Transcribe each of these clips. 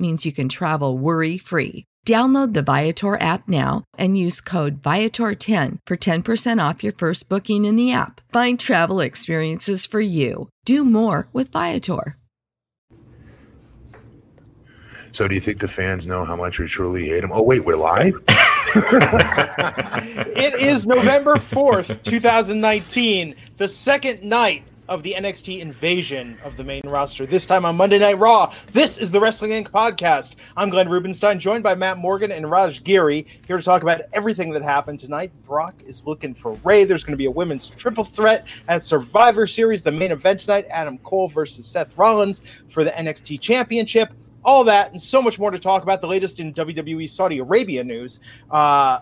means you can travel worry free. Download the Viator app now and use code Viator10 for 10% off your first booking in the app. Find travel experiences for you. Do more with Viator. So, do you think the fans know how much we truly hate him? Oh, wait, we're live? it is November 4th, 2019, the second night of the NXT invasion of the main roster. This time on Monday Night Raw. This is the Wrestling Inc. podcast. I'm Glenn Rubenstein, joined by Matt Morgan and Raj Giri, here to talk about everything that happened tonight. Brock is looking for Rey. There's going to be a women's triple threat at Survivor Series, the main event tonight. Adam Cole versus Seth Rollins for the NXT Championship. All that and so much more to talk about. The latest in WWE Saudi Arabia news. Uh,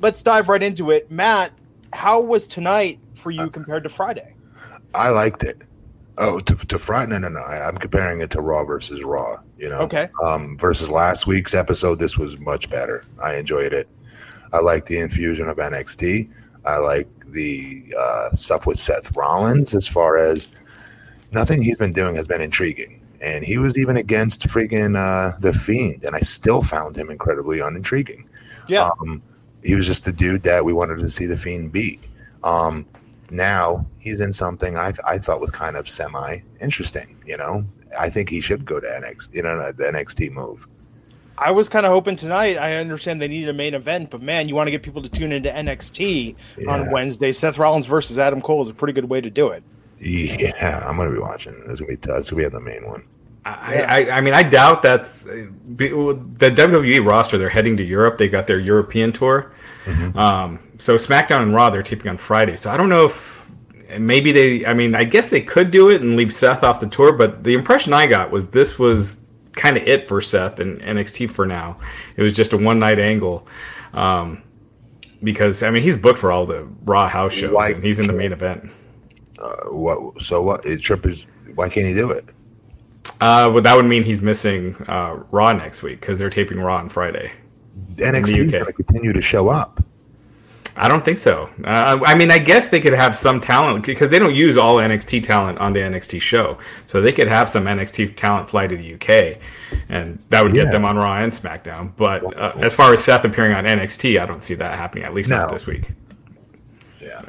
let's dive right into it. Matt, how was tonight for you compared to Friday? I liked it. Oh, to, to Friday? No, no, no. I, am comparing it to Raw versus Raw. You know, okay. Um, versus last week's episode, this was much better. I enjoyed it. I like the infusion of NXT. I like the uh, stuff with Seth Rollins. As far as nothing he's been doing has been intriguing, and he was even against freaking uh, the Fiend, and I still found him incredibly unintriguing. Yeah, um, he was just the dude that we wanted to see the Fiend beat. Um, now he's in something I, I thought was kind of semi interesting. You know, I think he should go to NXT. You know, the NXT move. I was kind of hoping tonight. I understand they needed a main event, but man, you want to get people to tune into NXT yeah. on Wednesday. Seth Rollins versus Adam Cole is a pretty good way to do it. Yeah, I'm gonna be watching. It's gonna be tough. It's gonna be the main one. I, I, I, mean, I doubt that's the WWE roster. They're heading to Europe. They got their European tour. Mm-hmm. Um, so SmackDown and Raw they're taping on Friday. So I don't know if maybe they. I mean, I guess they could do it and leave Seth off the tour. But the impression I got was this was kind of it for Seth and NXT for now. It was just a one night angle. Um, because I mean, he's booked for all the Raw house shows. Why and he's in the main event. Uh, what? So what? Trip is. Why can't he do it? Uh, well, that would mean he's missing uh, Raw next week because they're taping Raw on Friday. NXT is going to continue to show up. I don't think so. Uh, I mean, I guess they could have some talent because they don't use all NXT talent on the NXT show, so they could have some NXT talent fly to the UK, and that would yeah. get them on Raw and SmackDown. But uh, as far as Seth appearing on NXT, I don't see that happening. At least no. not this week. Yeah.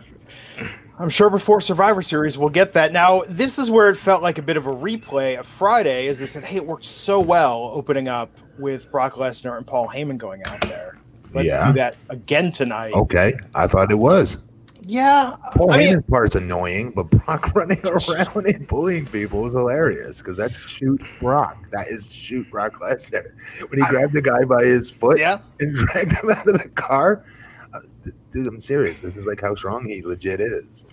I'm sure before Survivor Series we'll get that. Now, this is where it felt like a bit of a replay of Friday, as they said, "Hey, it worked so well opening up with Brock Lesnar and Paul Heyman going out there." Let's yeah. do that again tonight. Okay, I thought it was. Yeah, Paul I Heyman's part is annoying, but Brock running around and bullying people is hilarious because that's shoot Brock. That is shoot Brock Lesnar. When he I, grabbed the guy by his foot yeah. and dragged him out of the car. Uh, dude, I'm serious. This is like how strong he legit is.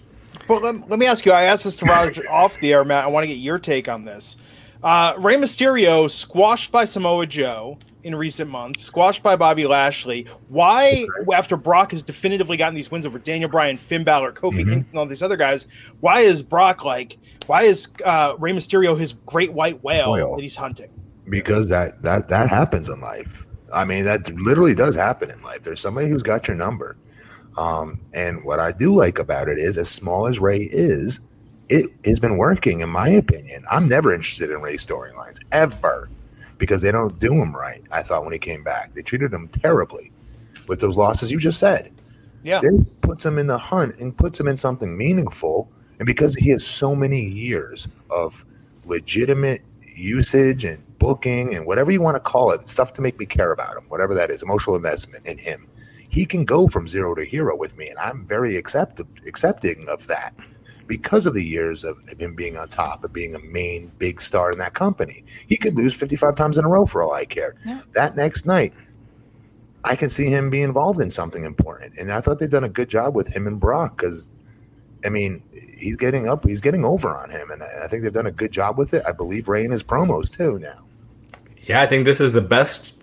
But let, let me ask you. I asked this to Roger off the air, Matt. I want to get your take on this. Uh, Rey Mysterio squashed by Samoa Joe in recent months, squashed by Bobby Lashley. Why, after Brock has definitively gotten these wins over Daniel Bryan, Finn Balor, Kofi mm-hmm. Kingston, all these other guys, why is Brock like? Why is uh, Rey Mysterio his great white whale Oil. that he's hunting? Because that that that happens in life. I mean, that literally does happen in life. There's somebody who's got your number. Um, and what I do like about it is, as small as Rey is, it has been working, in my opinion. I'm never interested in Rey storylines ever because they don't do him right. I thought when he came back, they treated him terribly with those losses you just said. Yeah, then puts him in the hunt and puts him in something meaningful. And because he has so many years of legitimate usage and booking and whatever you want to call it, stuff to make me care about him, whatever that is, emotional investment in him, he can go from zero to hero with me, and I'm very accept- accepting of that because of the years of him being on top of being a main big star in that company. He could lose 55 times in a row for all I care. Yeah. That next night, I can see him be involved in something important. And I thought they've done a good job with him and Brock because, I mean, he's getting up, he's getting over on him, and I think they've done a good job with it. I believe Rey in his promos too now. Yeah, I think this is the best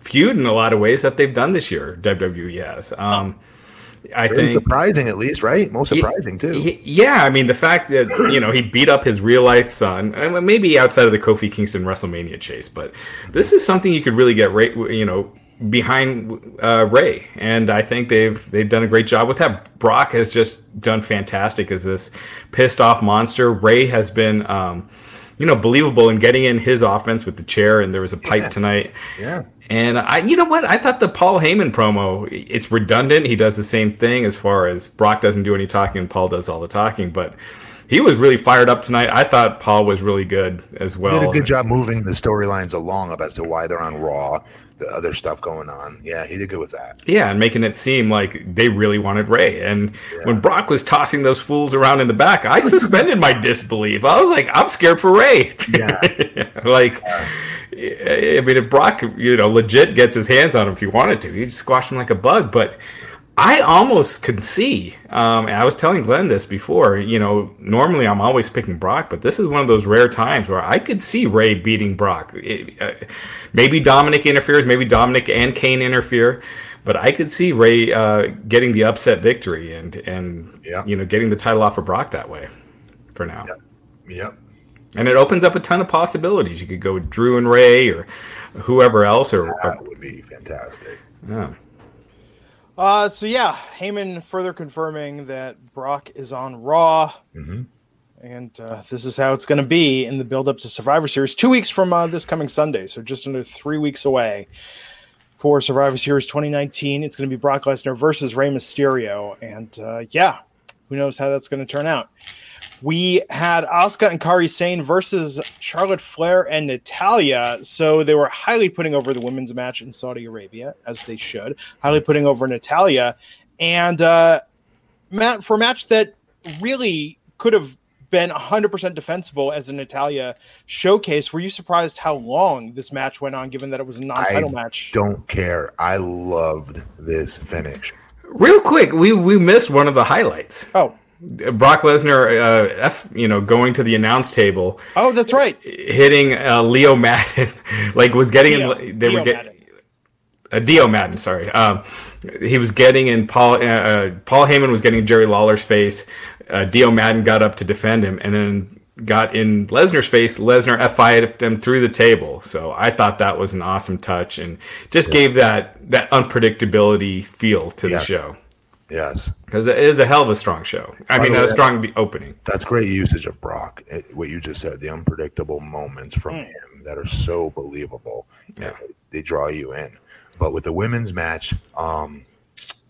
feud in a lot of ways that they've done this year. WWE has. Um, I Very think surprising, at least, right? Most surprising too. He- yeah, I mean the fact that you know he beat up his real life son, I mean, maybe outside of the Kofi Kingston WrestleMania chase, but this is something you could really get Rey, you know, behind uh, Rey, and I think they've they've done a great job with that. Brock has just done fantastic as this pissed off monster. Rey has been. Um, you know, believable in getting in his offense with the chair, and there was a pipe Yeah. tonight. yeah. And I, you know what? I thought the Paul Heyman promo, it's redundant. He does the same thing as far as Brock doesn't do any talking and Paul does all the talking. But he was really fired up tonight. I thought Paul was really good as well. He did a good job moving the storylines along as to why they're on Raw, the other stuff going on. Yeah, he did good with that. Yeah, and making it seem like they really wanted Rey. And when Brock was tossing those fools around in the back, I suspended my disbelief. I was like, I'm scared for Rey. Yeah. like, I mean, if Brock, you know, legit gets his hands on him if he wanted to, he'd squash him like a bug. But I almost could see, um, and I was telling Glenn this before, you know, normally I'm always picking Brock, but this is one of those rare times where I could see Rey beating Brock. It, uh, maybe Dominik interferes, maybe Dominik and Cain interfere, but I could see Rey uh, getting the upset victory and, and Yeah. you know, getting the title off of Brock that way for now. Yep. And it opens up a ton of possibilities. You could go with Drew and Rey or whoever else, or, or That would be fantastic. yeah. Uh, so yeah, Heyman further confirming that Brock is on Raw, Mhm. and uh, this is how it's going to be in the build-up to Survivor Series. Two weeks from uh, this coming Sunday, so just under three weeks away for Survivor Series 2019. It's going to be Brock Lesnar versus Rey Mysterio, and uh, yeah, who knows how that's going to turn out. We had Asuka and Kairi Sane versus Charlotte Flair and Natalya. So they were highly putting over the women's match in Saudi Arabia, as they should, highly putting over Natalya. And uh, Matt, for a match that really could have been 100% defensible as a Natalya showcase, were you surprised how long this match went on, given that it was a non title match? Don't care. I loved this finish. Real quick, we we missed one of the highlights. Oh, Brock Lesnar, uh, F, you know, going to the announce table, oh, that's right. hitting uh, Dio Maddin, like was getting Dio- in. They Dio were getting Maddin. uh, Dio Maddin. Sorry, um, he was getting in Paul. Uh, uh, Paul Heyman was getting Jerry Lawler's face. Uh, Dio Maddin got up to defend him, and then got in Lesnar's face. Lesnar F5'd him through the table. So I thought that was an awesome touch, and just gave that that unpredictability feel to Yes. the show Yes. because it is a hell of a strong show. I By mean, the a strong opening. That's great usage of Brock. It, what you just said, the unpredictable moments from Mm. him that are so believable. Yeah. They draw you in. But with the women's match, um,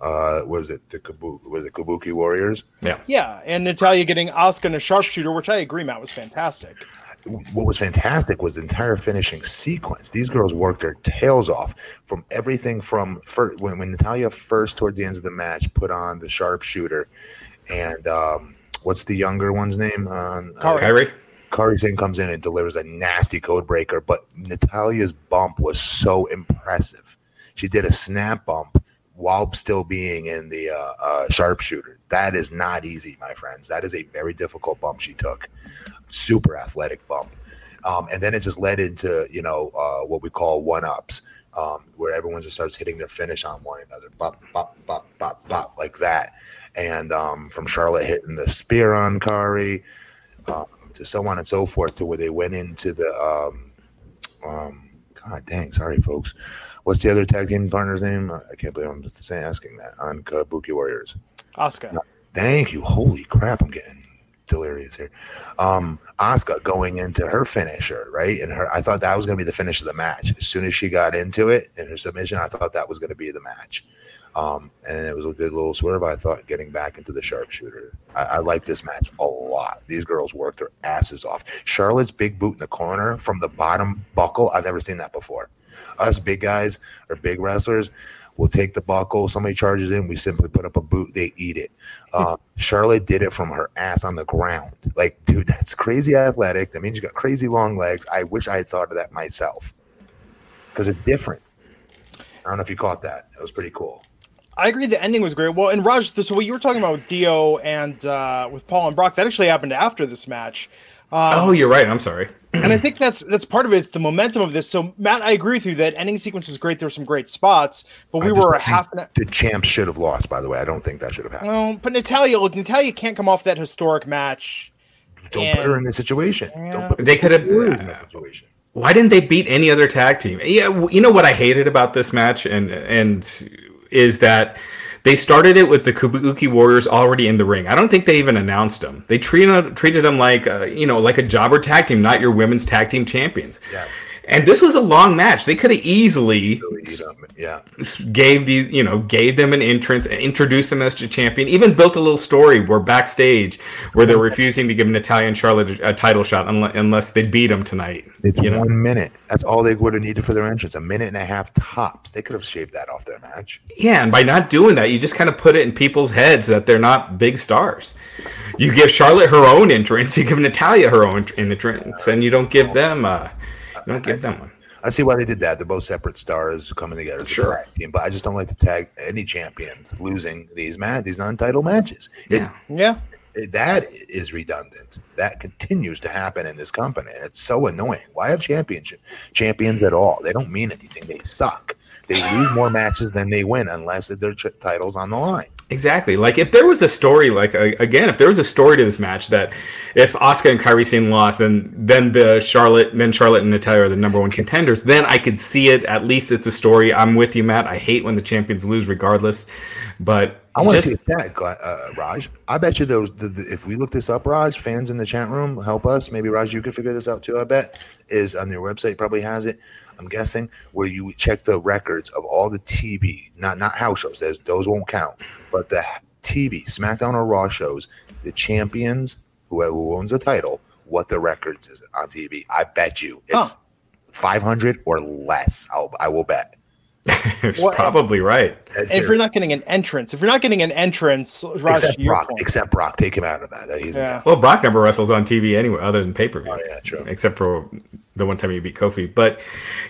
uh, was it the Kabuki, was it Kabuki Warriors? Yeah. Yeah, and Natalya getting Asuka in a sharpshooter, which I agree, Matt, was fantastic. What was fantastic was the entire finishing sequence. These girls worked their tails off from everything from fir- when, when Natalya first towards the end of the match put on the sharpshooter, and um, what's the younger one's name? Um, uh, Kairi. Kyrie. Kairi Sane comes in and delivers a nasty code breaker, but Natalya's bump was so impressive. She did a snap bump while still being in the uh, uh, sharpshooter. That is not easy, my friends. That is a very difficult bump she took. Super athletic bump. Um, and then it just led into, you know, uh, what we call one ups, um, where everyone just starts hitting their finish on one another, bop, bop, bop, bop, bop, like that. And um, from Charlotte hitting the spear on Kairi um, to so on and so forth to where they went into the um, um, God dang, sorry folks. What's the other tag team partner's name? I can't believe I'm just saying asking that on Kabuki Warriors. Asuka. Thank you. Holy crap, I'm getting delirious here. Um, Asuka going into her finisher, right? And her, I thought that was going to be the finish of the match. As soon as she got into it in her submission, I thought that was going to be the match. Um, and it was a good little swerve. I thought getting back into the sharpshooter. I, I like this match a lot. These girls worked their asses off. Charlotte's big boot in the corner from the bottom buckle. I've never seen that before. Us big guys or big wrestlers will take the buckle. Somebody charges in. We simply put up a boot. They eat it. Uh, Charlotte did it from her ass on the ground. Like, dude, that's crazy athletic. That means you got crazy long legs. I wish I had thought of that myself because it's different. I don't know if you caught that. That was pretty cool. I agree. The ending was great. Well, and Raj, so what you were talking about with Dio and uh, with Paul and Brock, that actually happened after this match. Um, oh, you're right. I'm sorry. And I think that's that's part of it. It's the momentum of this. So Matt, I agree with you that ending sequence was great. There were some great spots, but we were a half. An... The champ should have lost. By the way, I don't think that should have happened. Well, but Natalya, look, Natalya can't come off that historic match. Don't and... put her in this situation. Yeah. they could have. Uh, in that situation. Why didn't they beat any other tag team? Yeah, you know what I hated about this match, and and is that they started it with the Kabuki Warriors already in the ring. I don't think they even announced them. They treated treated them like uh, you know like a jobber tag team, not your women's tag team champions. Yes. And this was a long match. They could have easily yeah. gave the you know gave them an entrance, and introduced them as the champion, even built a little story where backstage where they're refusing to give Natalya and Charlotte a title shot unless, unless they beat them tonight. It's one know? minute. That's all they would have needed for their entrance. A minute and a half tops. They could have shaved that off their match. Yeah, and by not doing that, you just kind of put it in people's heads that they're not big stars. You give Charlotte her own entrance, you give Natalya her own entrance, and you don't give them. Uh, don't give them one. I see why they did that. They're both separate stars coming together as sure. a team, but I just don't like to tag any champions losing these man these non-title matches. Yeah, it, yeah, it, that is redundant. That continues to happen in this company, and it's so annoying. Why have championship champions at all? They don't mean anything. They suck. They lose more matches than they win unless their titles on the line. Exactly. Like if there was a story, like again, if there was a story to this match that if Asuka and Kairi Sane lost, then then the Charlotte, then Charlotte and Natalya are the number one contenders. Then I could see it. At least it's a story. I'm with you, Matt. I hate when the champions lose, regardless. But I want to see a stat, uh, Raj. I bet you those. The, the, if we look this up, Raj, fans in the chat room, help us. Maybe Raj, you could figure this out too. I bet is on their website. Probably has it. I'm guessing where you check the records of all the TV, not not house shows. There's, those won't count, but the TV, SmackDown or Raw shows, the champions who, who owns the title, what the records is on TV. I bet you it's huh. 500 or less. I'll, I will bet. Well, probably right. if you're not getting an entrance, if you're not getting an entrance, Raj, except Brock, point. except Brock, take him out of that. He's yeah. Well, Brock never wrestles on TV anyway, other than pay per view. Oh, yeah, true. Except for the one time you beat Kofi. But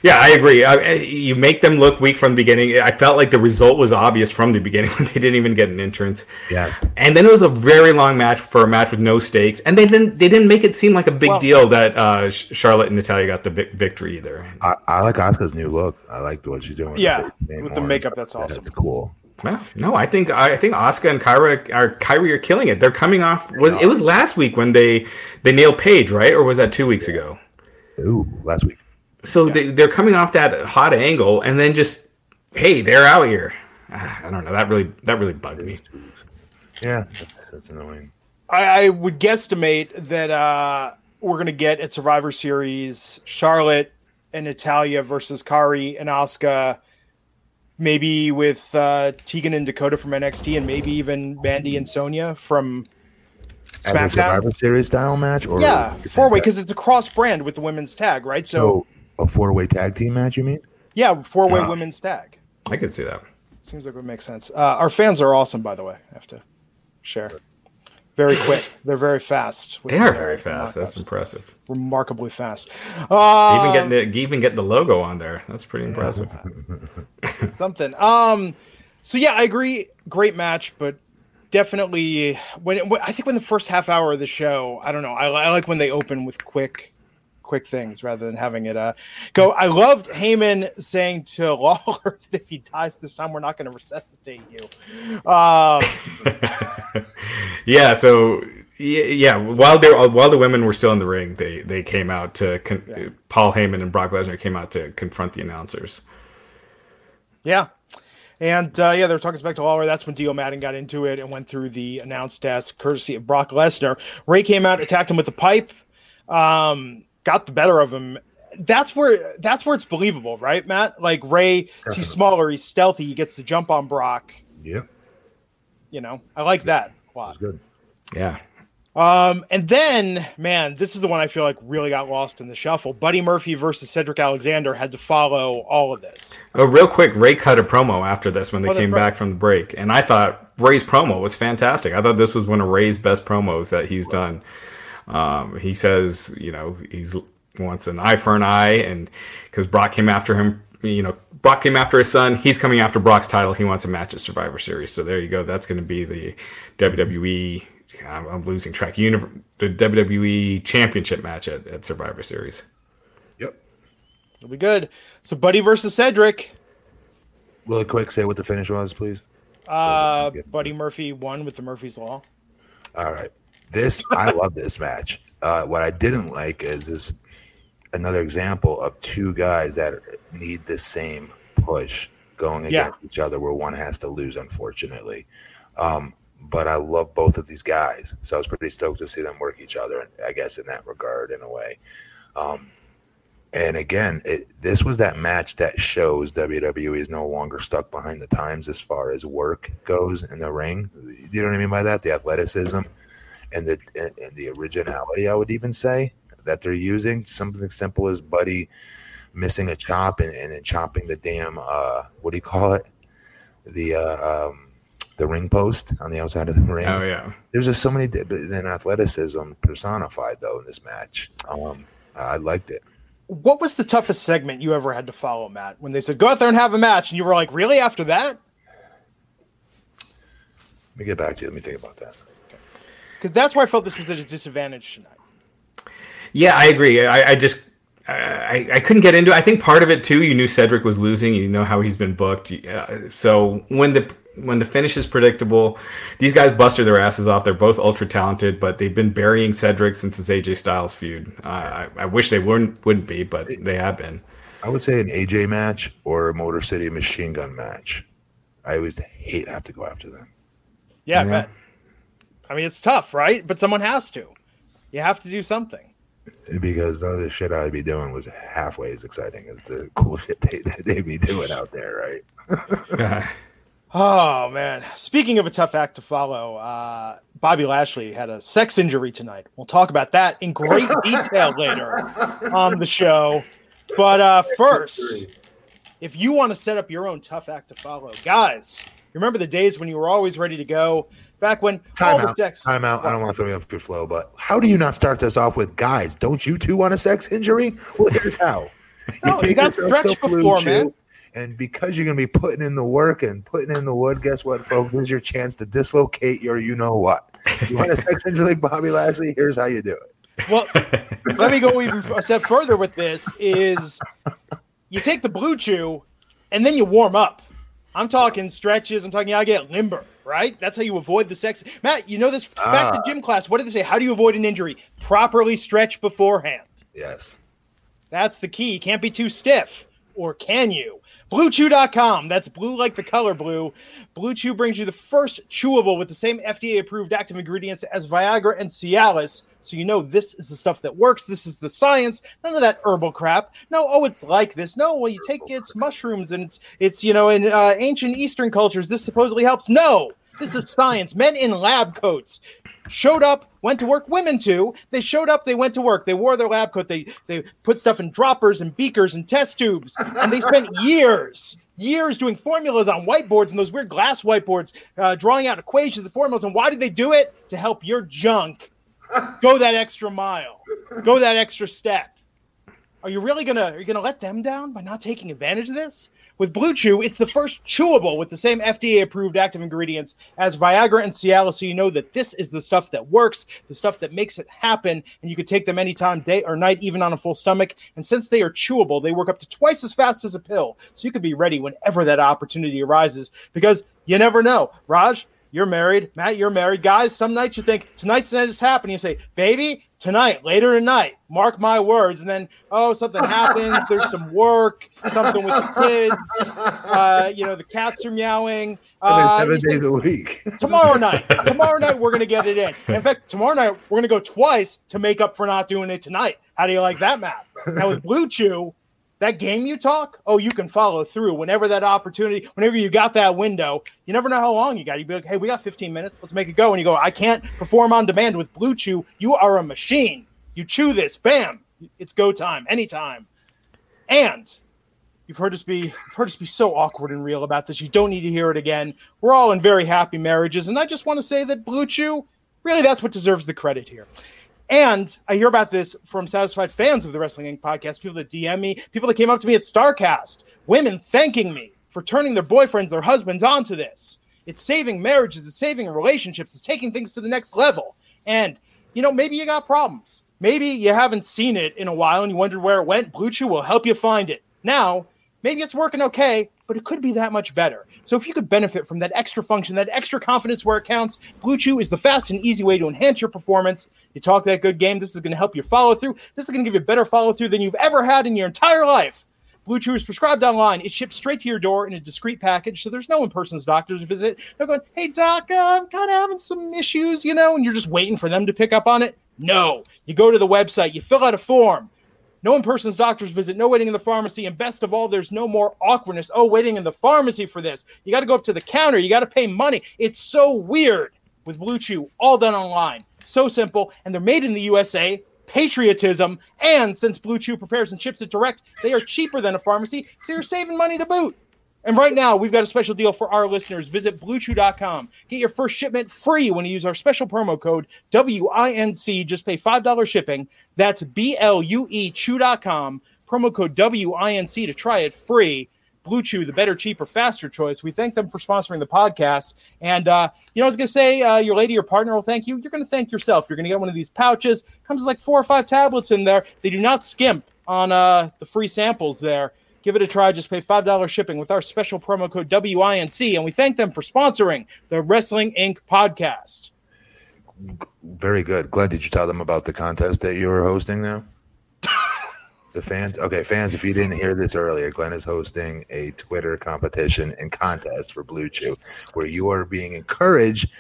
yeah, I agree. I, you make them look weak from the beginning. I felt like the result was obvious from the beginning when they didn't even get an entrance. Yeah. And then it was a very long match for a match with no stakes, and they didn't they didn't make it seem like a big well, deal that uh, Charlotte and Natalya got the victory either. I, I like Asuka's new look. I like what she's doing. Yeah, with, with the makeup, that's awesome. That's cool. No, no, I think I think Asuka and Kyra are Kairi are killing it. They're coming off. Was it was last week when they they nailed Paige, right? Or was that two weeks ago? Ooh, last week. So yeah. they, they're coming off that hot angle, and then just hey, they're out here. Ah, I don't know. That really that really bugged me. Yeah, that's, that's annoying. I, I, would guesstimate that uh, we're going to get at Survivor Series Charlotte and Natalya versus Kairi and Asuka, maybe with uh, Tegan and Dakota from NXT, and maybe even Mandy and Sonya from SmackDown. As a Survivor Series style match, or yeah, four way because it's a cross brand with the women's tag, right? So, so a four way tag team match, you mean? Yeah, four way uh, women's tag. I could see that. Seems like it would make sense. Uh, our fans are awesome, by the way. I have to share. Very quick. They're very fast. They are very fast. That's impressive. Remarkably fast. Uh, even getting the even get the logo on there. That's pretty impressive. Something. Um. So yeah, I agree. Great match, but definitely when, when, I think when the first half hour of the show, I don't know. I, I, like when they open with quick, quick things rather than having it uh, go. I loved Heyman saying to Lawler that if he dies this time, we're not going to resuscitate you. Uh, yeah. So yeah, while they while the women were still in the ring, they they came out to con- yeah. Paul Heyman and Brock Lesnar came out to confront the announcers. Yeah, and uh, yeah, they were talking back to Lawler. That's when Dio Maddin got into it and went through the announce desk, courtesy of Brock Lesnar. Rey came out, attacked him with a pipe, um, got the better of him. That's where that's where it's believable, right, Matt? Like Rey, Definitely. he's smaller, he's stealthy, he gets to jump on Brock. Yeah. You know, I like that a lot. good. Yeah. Um, and then, man, this is the one I feel like really got lost in the shuffle. Buddy Murphy versus Cedric Alexander had to follow all of this. Oh, real quick, Rey cut a promo after this when they oh, came back from the break, and I thought Rey's promo was fantastic. I thought this was one of Rey's best promos that he's done. Um, he says, you know, he's wants an eye for an eye, and because Brock came after him you know, Brock came after his son. He's coming after Brock's title. He wants a match at Survivor Series. So there you go. That's going to be the WWE. I'm, I'm losing track. Univ- the WWE Championship match at, at Survivor Series. Yep. It'll be good. So Buddy versus Cedric. Will it quick, say what the finish was, please. Uh, Buddy Murphy won with the Murphy's Law. All right. This I love this match. Uh, what I didn't like is this another example of two guys that need the same push going Yeah. against each other, where one has to lose, unfortunately. Um, but I love both of these guys, so I was pretty stoked to see them work each other. And I guess in that regard, in a way. Um, and again, it, this was that match that shows WWE is no longer stuck behind the times as far as work goes in the ring. You know what I mean by that? The athleticism and the and, and the originality, I would even say that they're using something simple as Buddy missing a chop and, and then chopping the damn uh, what do you call it? The uh, um, the ring post on the outside of the ring. Oh yeah. There's just so many then athleticism personified though in this match. Um, I liked it. What was the toughest segment you ever had to follow, Matt? When they said go out there and have a match, and you were like, "Really?" After that, Let me get back to you. Let me think about that. because that's why I felt this was at a disadvantage tonight. Yeah, I agree. I, I just I, I couldn't get into. it. I think part of it too. You knew Cedric was losing. You know how he's been booked. Uh, so when the when the finish is predictable, these guys busted their asses off. They're both ultra talented, but they've been burying Cedric since his AJ Styles feud. Uh, I, I wish they wouldn't wouldn't be, but they have been. I would say an AJ match or a Motor City Machine Gun match. I always hate to have to go after them. Yeah, I Yeah. bet. I mean, it's tough, right? But someone has to. You have to do something. because none of the shit I'd be doing was halfway as exciting as the cool shit they they be doing out there, right? Oh man! Speaking of a tough act to follow, uh, Bobby Lashley had a sex injury tonight. We'll talk about that in great detail later on the show. But uh, first, if you want to set up your own tough act to follow, guys, remember the days when you were always ready to go. Back when all Time the out. decks. Time out. I don't want to throw you off your flow, but how do you not start this off with guys? Don't you two want a sex injury? Well, here's how. No, you got yourself stretched some Blue before, Chew, man. And because you're going to be putting in the work and putting in the wood, guess what, folks? Here's your chance to dislocate your you know what. You want a sex injury like Bobby Lashley? Here's how you do it. Well, let me go even a step further with this is you take the blue chew and then you warm up. I'm talking stretches. I'm talking you gotta get limber, right? That's how you avoid the sex. Matt, you know this back to Ah. gym class. What did they say? How do you avoid an injury? Properly stretch beforehand. Yes. That's the key. You can't be too stiff. Or can you? BlueChew.com. That's blue like the color blue. Blue Chew brings you the first chewable with the same FDA approved active ingredients as Viagra and Cialis. So you know this is the stuff that works. This is the science. None of that herbal crap. No, oh, it's like this. No, well, you take it's mushrooms and it's it's you know in uh, ancient Eastern cultures this supposedly helps. No, this is science. Men in lab coats showed up, went to work. Women too. They showed up, they went to work. They wore their lab coat. They they put stuff in droppers and beakers and test tubes, and they spent years. Years doing formulas on whiteboards and those weird glass whiteboards, uh, drawing out equations and formulas. And why did they do it? To help your junk go that extra mile, go that extra step. Are you really gonna are you gonna let them down by not taking advantage of this? With Blue Chew, it's the first chewable with the same FDA approved active ingredients as Viagra and Cialis, so you know that this is the stuff that works, the stuff that makes it happen, and you can take them anytime, day or night, even on a full stomach. And since they are chewable, they work up to twice as fast as a pill, so you can be ready whenever that opportunity arises. Because you never know, Raj. You're married, Matt. You're married, guys. Some nights you think tonight's night is happening. You say, "Baby, tonight, later tonight." Mark my words. And then, oh, something happens. There's some work, something with the kids. Uh, you know, the cats are meowing. Uh, seven days a week. tomorrow night. Tomorrow night we're gonna get it in. In fact, tomorrow night we're gonna go twice to make up for not doing it tonight. How do you like that math? Now with Blue Chew, that game you talk, oh, you can follow through whenever that opportunity, whenever you got that window. You never know how long you got. You'd be like, hey, we got 15 minutes. Let's make it go. And you go, I can't perform on demand with Blue Chew. You are a machine. You chew this, bam, it's go time, anytime. And You've heard us be you've heard us be so awkward and real about this. You don't need to hear it again. We're all in very happy marriages, and I just want to say that Blue Chew, really, that's what deserves the credit here. And I hear about this from satisfied fans of the Wrestling Inc. podcast, people that DM me, people that came up to me at Starrcast, women thanking me for turning their boyfriends, their husbands onto this. It's saving marriages, it's saving relationships, it's taking things to the next level. And, you know, maybe you got problems. Maybe you haven't seen it in a while and you wondered where it went. Blue Chew will help you find it. Now, maybe it's working okay, but it could be that much better. So if you could benefit from that extra function, that extra confidence where it counts, Blue Chew is the fast and easy way to enhance your performance. You talk that good game. This is going to help you follow through. This is going to give you a better follow through than you've ever had in your entire life. Blue Chew is prescribed online. It ships straight to your door in a discreet package, so there's no in-person's doctor's visit. They're going, "Hey doc, uh, I'm kind of having some issues, you know," and you're just waiting for them to pick up on it. No, you go to the website, you fill out a form. No in person's doctor's visit, no waiting in the pharmacy, and best of all, there's no more awkwardness. Oh, waiting in the pharmacy for this. You got to go up to the counter, you got to pay money. It's so weird with Blue Chew, all done online. So simple, and they're made in the USA. Patriotism, and since Blue Chew prepares and ships it direct, they are cheaper than a pharmacy, so you're saving money to boot. And right now, we've got a special deal for our listeners. Visit bluechew.com. Get your first shipment free when you use our special promo code WINC. Just pay $5 shipping. That's B L U E chew.com. Promo code WINC to try it free. Blue Chew, the better, cheaper, faster choice. We thank them for sponsoring the podcast. And, uh, you know, I was going to say, uh, your lady or partner will thank you. You're going to thank yourself. You're going to get one of these pouches. Comes with like four or five tablets in there. They do not skimp on uh, the free samples there. Give it a try. Just pay $5 shipping with our special promo code WINC. And we thank them for sponsoring the Wrestling Inc. podcast. Very good. Glenn, did you tell them about the contest that you were hosting now? the fans? Okay, fans, if you didn't hear this earlier, Glenn is hosting a Twitter competition and contest for Blue Chew where you are being encouraged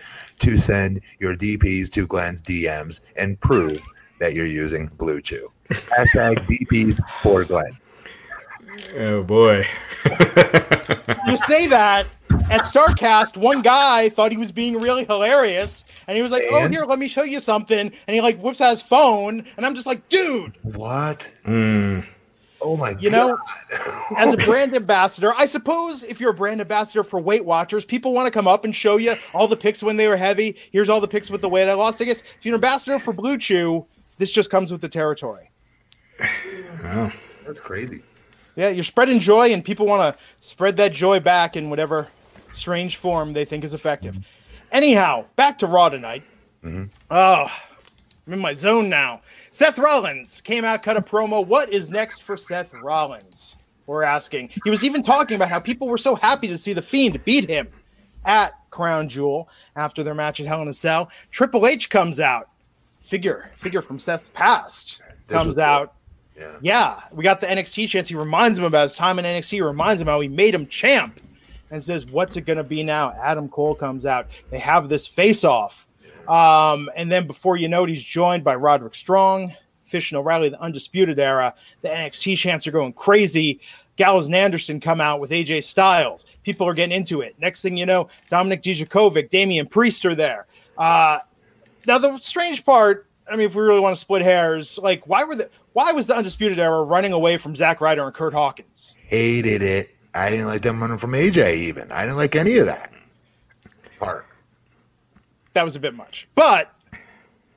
to send your DPs to Glenn's DMs and prove that you're using Blue Chew. Hashtag DPs for Glenn. Oh boy. you say that at Starrcast, one guy thought he was being really hilarious, and he was like, "Oh, And? here, let me show you something," and he like whips out his phone, and I'm just like, "Dude, What? Mm. Oh my god. you know." As a brand ambassador, I suppose if you're a brand ambassador for Weight Watchers, people want to come up and show you all the pics when they were heavy. Here's all the pics with the weight I lost. I guess if you're an ambassador for Blue Chew, this just comes with the territory. Oh. That's crazy. Yeah, you're spreading joy, and people want to spread that joy back in whatever strange form they think is effective. Mm-hmm. Anyhow, back to Raw tonight. Oh, I'm in my zone now. Seth Rollins came out, cut a promo. What is next for Seth Rollins? We're asking. He was even talking about how people were so happy to see the Fiend beat him at Crown Jewel after their match at Hell in a Cell. Triple H comes out. Figure, figure from Seth's past comes out. cool. Yeah. Yeah, we got the NXT chance. He reminds him about his time in NXT. He reminds him how he made him champ and says, What's it going to be now? Adam Cole comes out. They have this face off. Um, and then before you know it, he's joined by Roderick Strong, Fish and O'Reilly, the Undisputed Era. The NXT chants are going crazy. Gallows and Anderson come out with AJ Styles. People are getting into it. Next thing you know, Dominik Dijakovic, Damian Priest are there. Uh, now the strange part, I mean, if we really want to split hairs, like why were the why was the Undisputed Era running away from Zack Ryder and Curt Hawkins? Hated it. I didn't like them running from AJ even. I didn't like any of that part. That was a bit much, but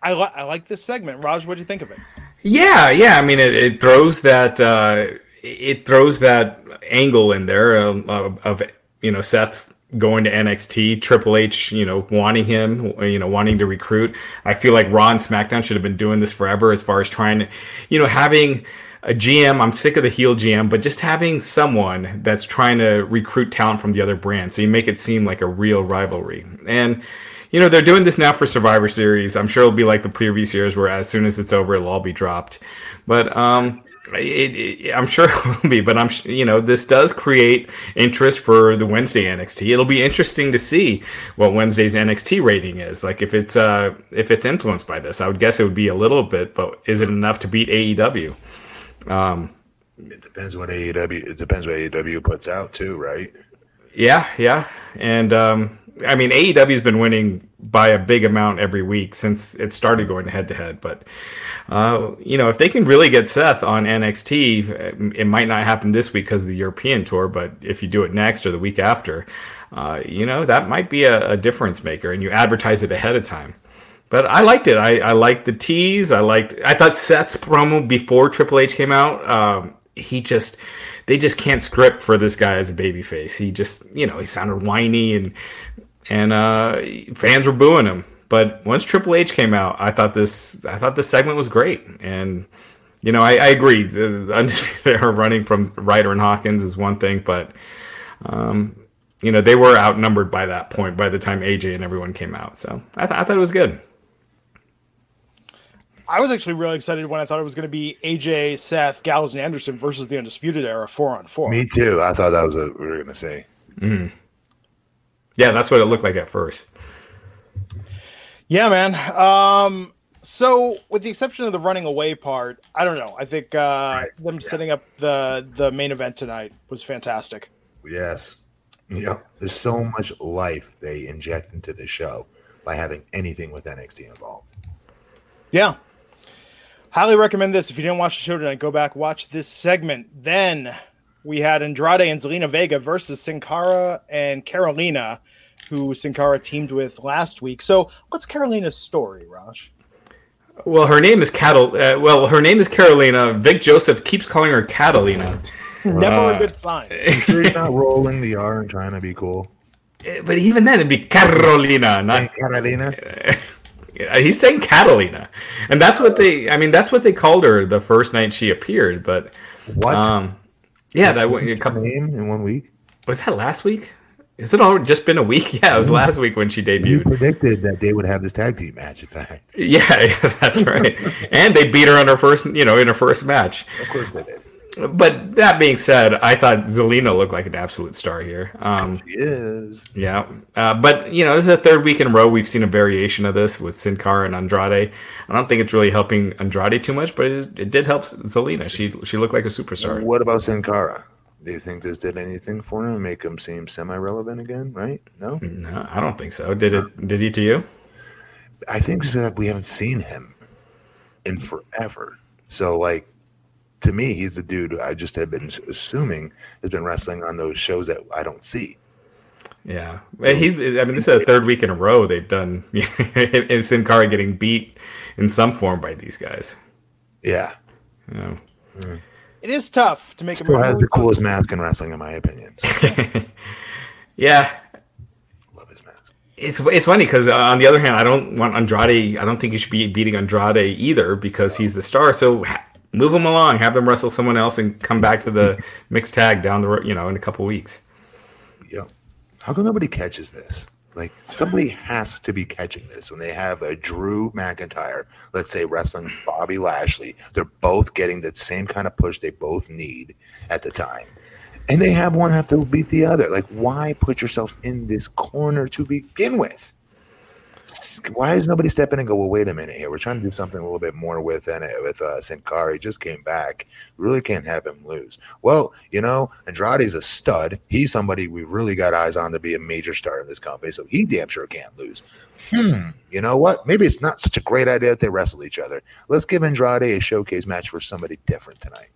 I li- I like this segment. Raj, what do you think of it? Yeah, yeah. I mean, it, it throws that uh, it throws that angle in there of, of, of you know Seth going to NXT, Triple H, you know, wanting him, you know, wanting to recruit. I feel like Raw and SmackDown should have been doing this forever, as far as trying to, you know, having a GM. I'm sick of the heel GM, but just having someone that's trying to recruit talent from the other brand, so you make it seem like a real rivalry and you know, they're doing this now for Survivor Series. I'm sure it'll be like the previous years where as soon as it's over, it'll all be dropped. But um, it, it, I'm sure it will be. But I'm, you know, this does create interest for the Wednesday NXT. It'll be interesting to see what Wednesday's NXT rating is. Like if it's uh if it's influenced by this, I would guess it would be a little bit. But is it enough to beat AEW? Um, It depends what AEW. It depends what AEW puts out too, right? Yeah, yeah, and um, I mean AEW's been winning by a big amount every week since it started going head to head. But uh, you know, if they can really get Seth on NXT, it might not happen this week because of the European tour. But if you do it next or the week after, uh, you know that might be a, a difference maker, and you advertise it ahead of time. but I liked it. I, I liked the tease. I liked. I thought Seth's promo before Triple H came out. Um, he just they just can't script for this guy as a babyface. He just you know he sounded whiny and and uh, fans were booing him. But once Triple H came out, I thought this I thought this segment was great and. You know, I, I agree. They're running from Ryder and Hawkins is one thing, but um, you know they were outnumbered by that point by the time AJ and everyone came out. So I, th- I thought it was good. I was actually really excited when I thought it was going to be AJ, Seth, Gallows, and Anderson versus the Undisputed Era four on four. Me too. I thought that was what we were going to see. Mm. Yeah, that's what it looked like at first. Yeah, man. Um, so, with the exception of the running away part, I don't know. I think uh, right. them yeah. setting up the the main event tonight was fantastic. Yes. Yeah. There's so much life they inject into the show by having anything with NXT involved. Yeah, highly recommend this. If you didn't watch the show tonight, go back watch this segment. Then we had Andrade and Zelina Vega versus Sin Cara and Carolina, who Sin Cara teamed with last week. So, what's Carolina's story, Raj? Well, her name is Cattle. Uh, well, her name is Carolina. Vic Joseph keeps calling her Catalina. Never uh, a good sign. He's not rolling the R and trying to be cool. But even then, it'd be Carolina, not Carolina. He's saying Catalina, and that's what they. I mean, that's what they called her the first night she appeared. But what? Um, yeah, that a couple name in one week. Was that last week? Is it all just been a week? Yeah, it was mm-hmm. last week when she debuted. You predicted that they would have this tag team match. In fact, yeah, yeah that's right. and they beat her on her first, you know, in her first match. Of course they did but that being said, I thought Zelina looked like an absolute star here. Um, she is. Yeah. Uh, but, you know, this is the third week in a row we've seen a variation of this with Sin Cara and Andrade. I don't think it's really helping Andrade too much, but it, is, it did help Zelina. She she looked like a superstar. What about Sin Cara? Do you think this did anything for him? Make him seem semi-relevant again? Right? No. No, I don't think so. Did it? Did he to you? I think that we haven't seen him in forever. So like to me, he's the dude I just have been assuming has been wrestling on those shows that I don't see. Yeah, he's. I mean, this is a third week in a row they've done, and Sin Cara getting beat in some form by these guys. Yeah, you know. mm. it is tough to make. Still has the coolest mask in wrestling, in my opinion. So. yeah, love his mask. It's it's funny because uh, on the other hand, I don't want Andrade. I don't think you should be beating Andrade either because he's the star. So move them along, have them wrestle someone else, and come back to the mixed tag down the road, you know, in a couple weeks. Yep. How come nobody catches this? Like somebody has to be catching this when they have a Drew McIntyre, let's say wrestling Bobby Lashley. They're both getting the same kind of push they both need at the time. And they have one have to beat the other. Like, why put yourselves in this corner to begin with? Why is nobody stepping in and go, well, wait a minute here. We're trying to do something a little bit more with uh, with uh, Sin Cara. He just came back. We really can't have him lose. Well, you know, Andrade's a stud. He's somebody we really got eyes on to be a major star in this company, so he damn sure can't lose. Hmm. You know what? Maybe it's not such a great idea that they wrestle each other. Let's give Andrade a showcase match for somebody different tonight.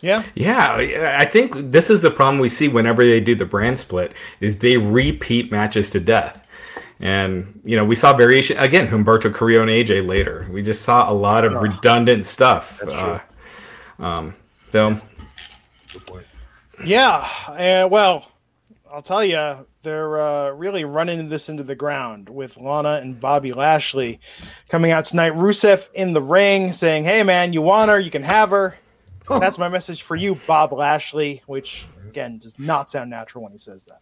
Yeah. Yeah, I think this is the problem we see whenever they do the brand split is they repeat matches to death. And you know, we saw variation again. Humberto Carrillo and AJ later. We just saw a lot of oh, redundant stuff. That's true. Uh, um, film. Good point. Yeah. Uh, well, I'll tell you, they're uh, really running this into the ground with Lana and Bobby Lashley coming out tonight. Rusev in the ring saying, "Hey, man, you want her? You can have her." That's my message for you, Bob Lashley. Which again does not sound natural when he says that.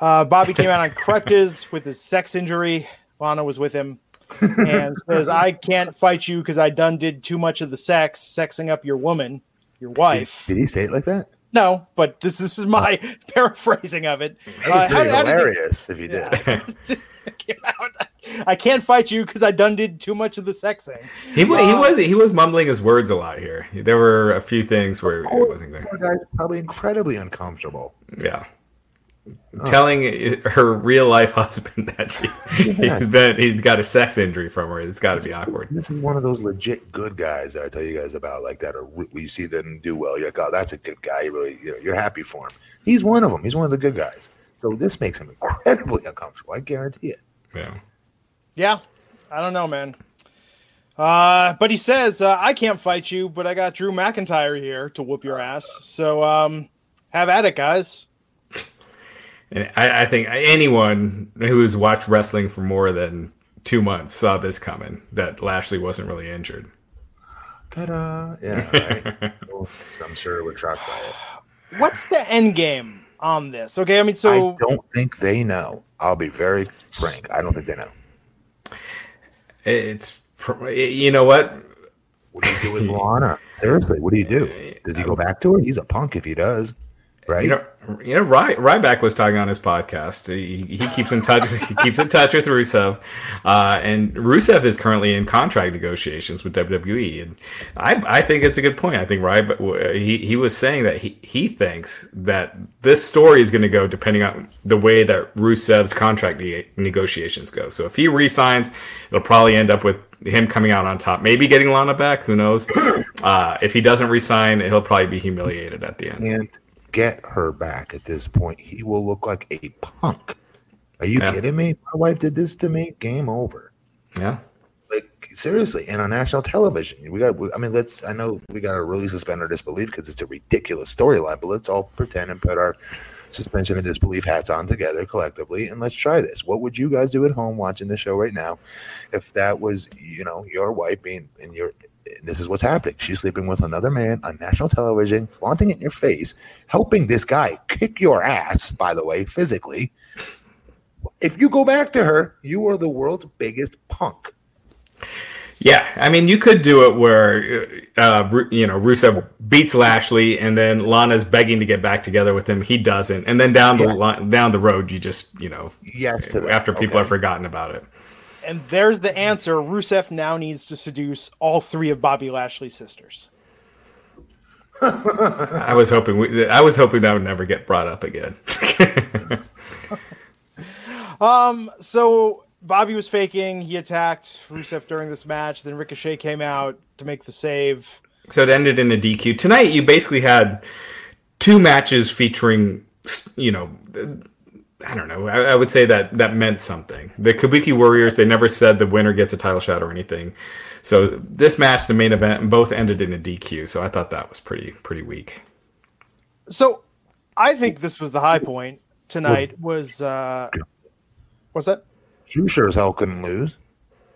Uh, Bobby came out on crutches with his sex injury. Lana was with him and says, I can't fight you because I done did too much of the sex, sexing up your woman, your wife. Did, did he say it like that? No, but this, this is my paraphrasing of it. Uh, how, hilarious if he did. I can't fight you because I done did too much of the sexing. He, uh, he was he was mumbling his words a lot here. There were a few things where it wasn't there. Guy's probably incredibly uncomfortable. Yeah telling her real life husband that she, yeah. he's been he's got a sex injury from her. It's got to be awkward. This is one of those legit good guys that I tell you guys about, like that. Or you see them do well, you're like, oh, that's a good guy. You really, you know, you're happy for him. He's one of them. He's one of the good guys. So this makes him incredibly uncomfortable. I guarantee it. Yeah. Yeah, I don't know, man. Uh, but he says uh, I can't fight you, but I got Drew McIntyre here to whoop your ass. So um, have at it, guys. And I, I think anyone who has watched wrestling for more than two months saw this coming. That Lashley wasn't really injured. Ta-da! Yeah, right. I'm sure we're shocked by it. What's the end game on this? Okay, I mean, so I don't think they know. I'll be very frank. I don't think they know. It's you know what? What do you do with Lana? Seriously, what do you do? Does he go back to her? He's a punk if he does, right? You know, you know, Ry- Ryback was talking on his podcast. He, he keeps in touch. he keeps in touch with Rusev, uh, and Rusev is currently in contract negotiations with WWE. And I, I think it's a good point. I think Ryback he, he was saying that he, he thinks that this story is going to go depending on the way that Rusev's contract ne- negotiations go. So if he resigns, it'll probably end up with him coming out on top, maybe getting Lana back. Who knows? Uh, if he doesn't resign, he'll probably be humiliated at the end. And get her back at this point, he will look like a punk. Are you Yeah. kidding me? My wife did this to me. Game over. Yeah. Like seriously, and on national television, we got. I mean, let's. I know we got to really suspend our disbelief because it's a ridiculous storyline, but let's all pretend and put our suspension of disbelief hats on together collectively, and let's try this. What would you guys do at home watching the show right now, if that was you know your wife being in your this is what's happening. She's sleeping with another man on national television, flaunting it in your face, helping this guy kick your ass, by the way, physically. If you go back to her, you are the world's biggest punk. Yeah, I mean, you could do it where, uh, you know, Rusev beats Lashley, and then Lana's begging to get back together with him. He doesn't, and then down the Yeah. li- down the road, you just, you know, Yes to that. after people Okay. have forgotten about it. And there's the answer. Rusev now needs to seduce all three of Bobby Lashley's sisters. I was hoping, we, I was hoping that would never get brought up again. Um, so Bobby was faking. He attacked Rusev during this match. Then Ricochet came out to make the save. so it ended in a DQ. Tonight, you basically had two matches featuring, you know, I don't know. I, I would say that that meant something. The Kabuki Warriors, they never said the winner gets a title shot or anything. So this match, the main event, both ended in a DQ. So I thought that was pretty pretty weak. So I think this was the high point tonight. Was uh, what's that? You sure as hell couldn't lose.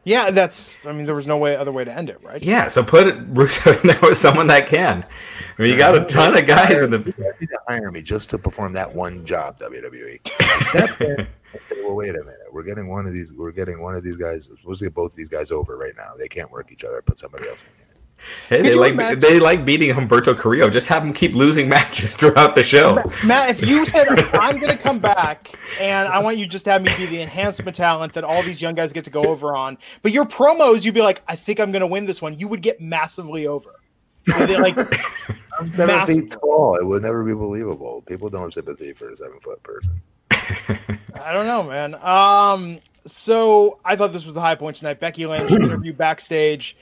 Yeah, that's. I mean, there was no way other way to end it, right? Yeah. So put Russo in there with someone that can. I mean, you got a ton of guys in the. You to hire me just to perform that one job, WWE. Step in say, well, wait a minute. We're getting one of these. We're getting one of these guys. We're supposed to get both of these guys over right now. They can't work each other. Put somebody else in here. Hey, they like imagine- they like beating Humberto Carrillo. Just have him keep losing matches throughout the show. Matt, if you said I'm going to come back and I want you just to have me be the enhancement talent that all these young guys get to go over on, but your promos, you'd be like, I think I'm going to win this one. You would get massively over. Like, I'm seven Massive. feet tall. It would never be believable. People don't have sympathy for a seven foot person. I don't know, man. Um, so I thought this was the high point tonight. Becky Lynch interview backstage,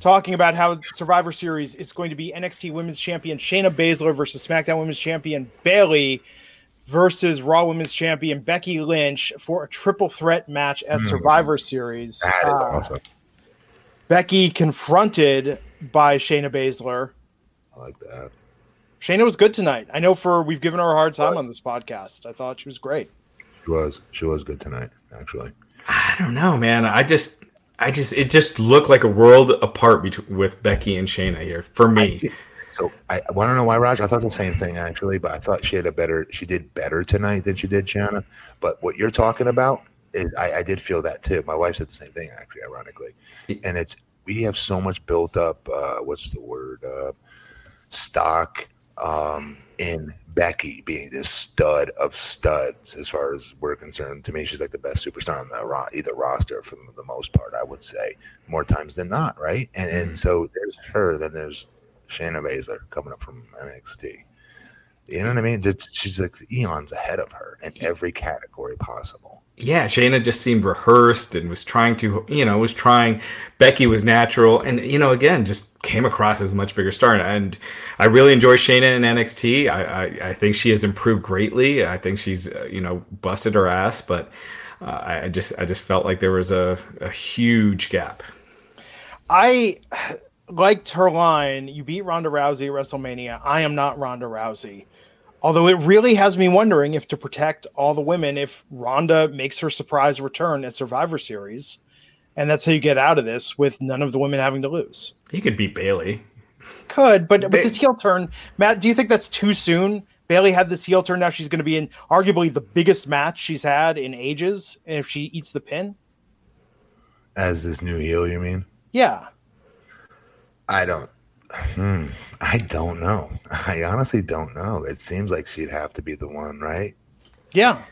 talking about how Survivor Series is going to be NXT Women's Champion Shayna Baszler versus SmackDown Women's Champion Bayley versus Raw Women's Champion Becky Lynch for a triple threat match at Survivor Series. That is Uh, awesome. Becky confronted by Shayna Baszler. I like that. Shayna was good tonight. I know for we've given her a hard time on this podcast. I thought she was great. She was. She was good tonight, actually. I don't know, man. I just, I just, it just looked like a world apart between with Becky and Shayna here for me. So I, I to know why, Raj. I thought the same thing actually, but I thought she had a better. She did better tonight than she did Shayna. But what you're talking about is, I, I did feel that too. My wife said the same thing actually, ironically. And it's we have so much built up. Uh, what's the word? Uh, stock um, in Becky being this stud of studs, as far as we're concerned. To me, she's like the best superstar on the ro- either roster for the most part. I would say more times than not, right? And and so there's her. Then there's Shayna Baszler coming up from NXT. You know what I mean? She's like eons ahead of her in every category possible. Yeah, Shayna just seemed rehearsed and was trying to, you know, was trying. Becky was natural, and you know, again, just came across as a much bigger star. And I really enjoy Shayna in NXT. I, I, I think she has improved greatly. I think she's, uh, you know, busted her ass, but uh, I, just I just felt like there was a, a huge gap. I liked her line, you beat Ronda Rousey at WrestleMania. I am not Ronda Rousey. Although it really has me wondering if to protect all the women, if Ronda makes her surprise return at Survivor Series, and that's how you get out of this with none of the women having to lose. He could beat Bayley. Could, but but this heel turn, Matt, do you think that's too soon? Bayley had this heel turn. Now she's going to be in arguably the biggest match she's had in ages. And if she eats the pin, As this new heel, you mean? yeah, I don't. Hmm, I don't know. I honestly don't know. It seems like she'd have to be the one, right? yeah,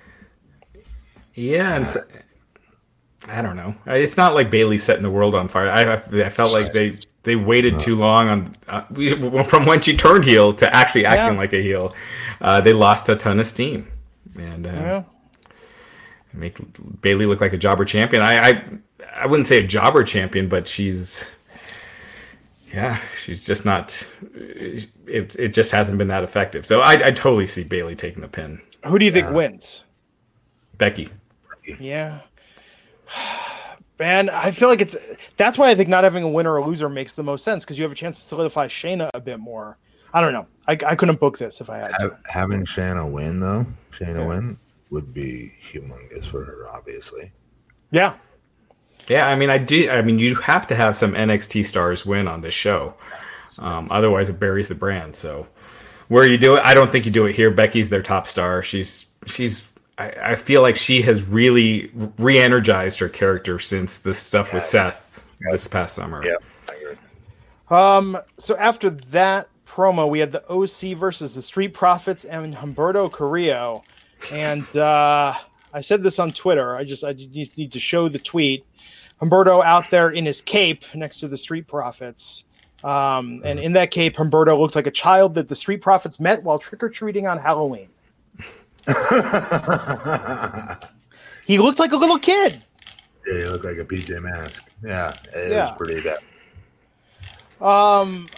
Yeah, and so, I don't know. It's not like Bayley setting the world on fire. I, I felt like they they waited too long on uh, from when she turned heel to actually acting Yeah. like a heel. Uh, they lost a ton of steam, and uh, yeah. make Bayley look like a jobber champion. I, I I wouldn't say a jobber champion, but she's yeah, she's just not. It it just hasn't been that effective. So I I totally see Bayley taking the pin. Who do you think wins? Becky. Yeah. Man, I feel like it's that's why I think not having a winner or loser makes the most sense because you have a chance to solidify Shayna a bit more. I don't know. I, I couldn't book this if I had to. Having Shayna win though, Shayna Yeah. win would be humongous for her, obviously. Yeah. Yeah, I mean, I do. I mean, you have to have some NXT stars win on this show, um, otherwise it buries the brand. So, where you do it, I don't think you do it here. Becky's their top star. She's she's. I, I feel like she has really re-energized her character since this stuff with Seth this past summer. Yeah, I agree. Um. So after that promo, we had the OC versus the Street Profits and Humberto Carrillo, and uh, I said this on Twitter. I just I just need to show the tweet. Humberto out there in his cape next to the Street Profits. Um, and in that cape, Humberto looked like a child that the Street Profits met while trick or treating on Halloween. He looked like a little kid. Yeah, he looked like a PJ Mask. Yeah, it Yeah. was pretty bad. Um,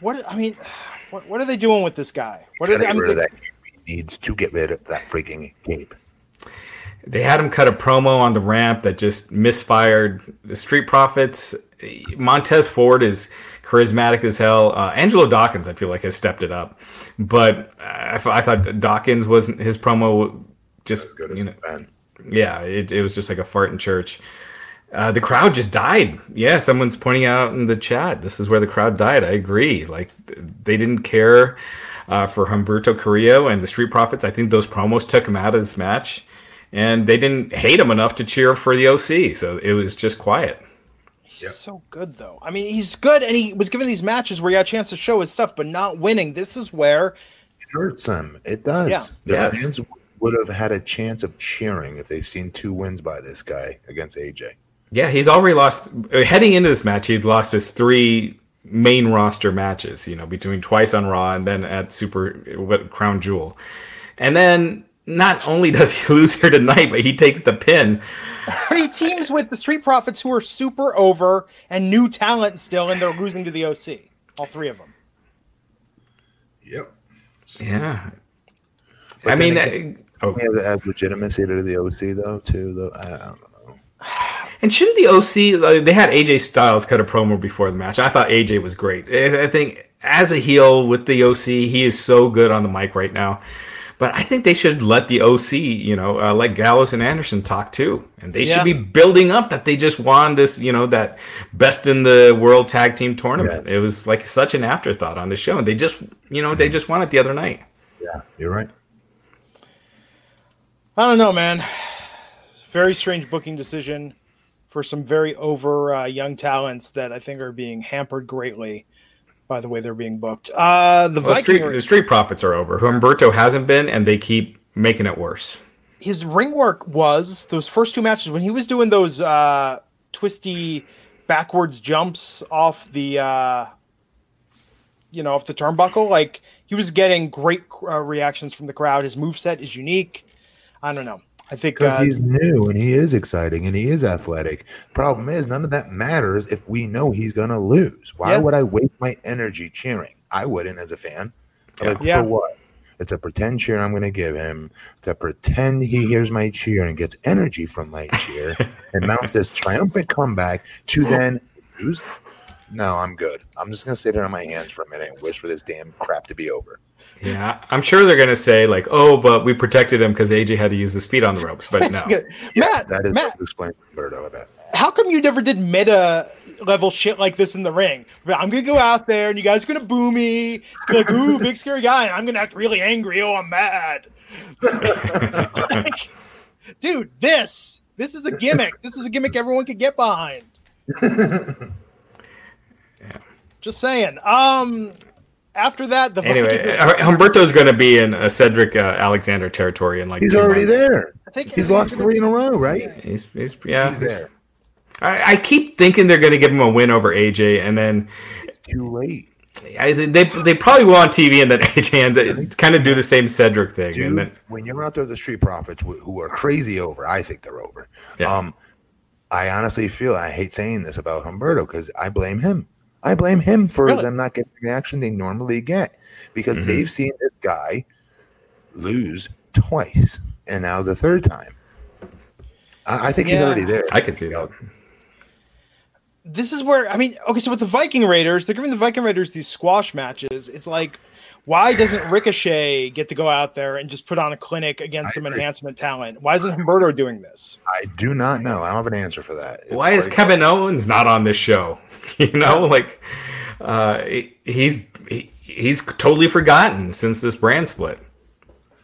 what I mean, what, what are they doing with this guy? What are they? I'm get rid of that cape. He needs to get rid of that freaking cape. They had him cut a promo on the ramp that just misfired. The Street Profits, Montez Ford is charismatic as hell. Uh, Angelo Dawkins, I feel like, has stepped it up. But I, I thought Dawkins wasn't his promo just As as know, yeah, it, it was just like a fart in church. Uh, the crowd just died. Yeah, someone's pointing out in the chat. This is where the crowd died. I agree. Like they didn't care uh, for Humberto Carrillo and the Street Profits. I think those promos took him out of this match, and they didn't hate him enough to cheer for the OC. So it was just quiet. He's so good though. I mean, he's good, and he was given these matches where he had a chance to show his stuff, but not winning. This is where It hurts them. It does. Yeah. The Yes. fans would have had a chance of cheering if they seen two wins by this guy against AJ. Yeah, he's already lost. Heading into this match, he's lost his three main roster matches. You know, between twice on Raw and then at Super what, Crown Jewel, and then not only does he lose here tonight, but he takes the pin. but he teams with the Street Profits, who are super over and new talent still, and they're losing to the OC. All three of them. Yep. Yeah, I mean, again, uh, oh, we have, have legitimacy to the OC though too. Though I don't know. and shouldn't the OC? They had AJ Styles cut a promo before the match. I thought AJ was great. I I think as a heel with the OC, he is so good on the mic right now. But I think they should let the OC, you know, uh, let Gallows and Anderson talk too, and they Yeah. should be building up that they just won this, you know, that best in the world tag team tournament. Yes. It was like such an afterthought on the show, and they just, you know, they just won it the other night. Yeah, you're right. I don't know, man. Very strange booking decision for some very over uh, young talents that I think are being hampered greatly by the way they're being booked. Uh, the Well, street, the street profits are over. Humberto hasn't been, and they keep making it worse. his ring work was those first two matches when he was doing those uh, twisty backwards jumps off the uh, you know off the turnbuckle. Like he was getting great uh, reactions from the crowd. His move set is unique. I don't know. I think Because uh, he's new and he is exciting and he is athletic. Problem is, none of that matters if we know he's going to lose. Why Yeah. would I waste my energy cheering? I wouldn't as a fan. Yeah. Like, Yeah. For what? It's a pretend cheer I'm going to give him to pretend he hears my cheer and gets energy from my cheer and mounts this triumphant comeback to then lose. No, I'm good. I'm just going to sit here on my hands for a minute and wish for this damn crap to be over. Yeah, I'm sure they're gonna say like, "Oh, but we protected him because AJ had to use his feet on the ropes." But no, Matt, That is Matt, what explain Roberto, I bet. how come you never did meta level shit like this in the ring? I'm gonna go out there and you guys are gonna boo me. It's gonna like, ooh, big scary guy, and I'm gonna act really angry. Oh, I'm mad. Like, dude, this this is a gimmick. This is a gimmick everyone could get behind. Yeah. Just saying. Um, after that, the anyway, uh, Humberto's going to be in a Cedric uh, Alexander territory in like He's two already months. there. I think He's lost three in a row, right? He's, he's yeah. He's there. I, I keep thinking they're going to give him a win over AJ, and then it's Too late. I, they they probably will on TV, and then AJ ends it kind of do the same Cedric thing, and then when you're out there, the street profits who who are crazy over, I think they're over. Yeah. Um, I honestly feel I hate saying this about Humberto because I blame him. I blame him for Really? them not getting the reaction they normally get because Mhm. they've seen this guy lose twice and now the third time. I, I think he's already there. I can see that. this is where I mean, okay, so with the Viking Raiders, they're giving the Viking Raiders these squash matches. It's like, why doesn't Ricochet get to go out there and just put on a clinic against I some agree. enhancement talent? Why isn't Humberto doing this? I do not know. I don't have an answer for that. It's Why is very- Kevin Owens not on this show? You know, like uh, he's he, he's totally forgotten since this brand split.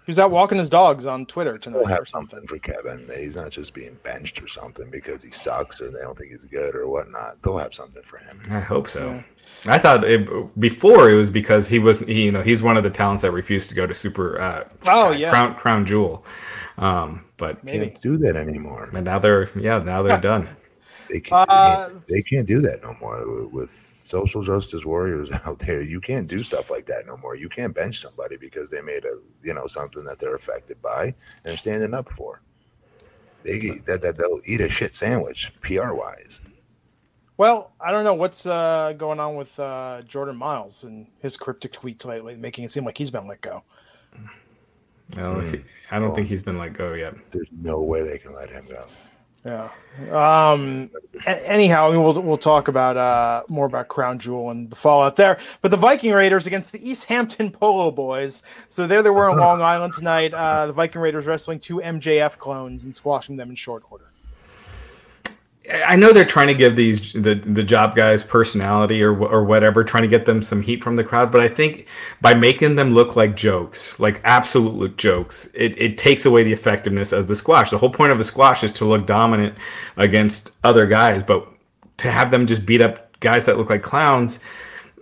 He was out walking his dogs on Twitter tonight They'll or have something. something for Kevin. He's not just being benched or something because he sucks or they don't think he's good or whatnot. They'll have something for him. I hope so. I thought it, before it was because he was he, you know he's one of the talents that refused to go to Super. Uh, Oh, uh, yeah. Crown Crown Jewel. Um, but Maybe. Can't do that anymore. and now they're yeah now they're done. They can't, Uh, they, can't, they can't do that no more with- with social justice warriors out there. You can't do stuff like that no more. You can't bench somebody because they made a you know something that they're affected by and they're standing up for. They that, that they'll eat a shit sandwich PR wise. Well, I don't know what's uh, going on with uh, Jordan Myles and his cryptic tweets lately, making it seem like he's been let go. Well, he- I don't think he's been let go yet. There's no way they can let him go. Yeah. Um. a- anyhow, I mean, we'll we'll talk about uh more about Crown Jewel and the fallout there. But the Viking Raiders against the East Hampton Polo Boys. So there they were in Long Island tonight. Uh, the Viking Raiders wrestling two MJF clones and squashing them in short order. I know they're trying to give these the the job guys personality or or whatever, trying to get them some heat from the crowd. But I think by making them look like jokes, like absolute jokes, it, it takes away the effectiveness of the squash. The whole point of a squash is to look dominant against other guys, but to have them just beat up guys that look like clowns.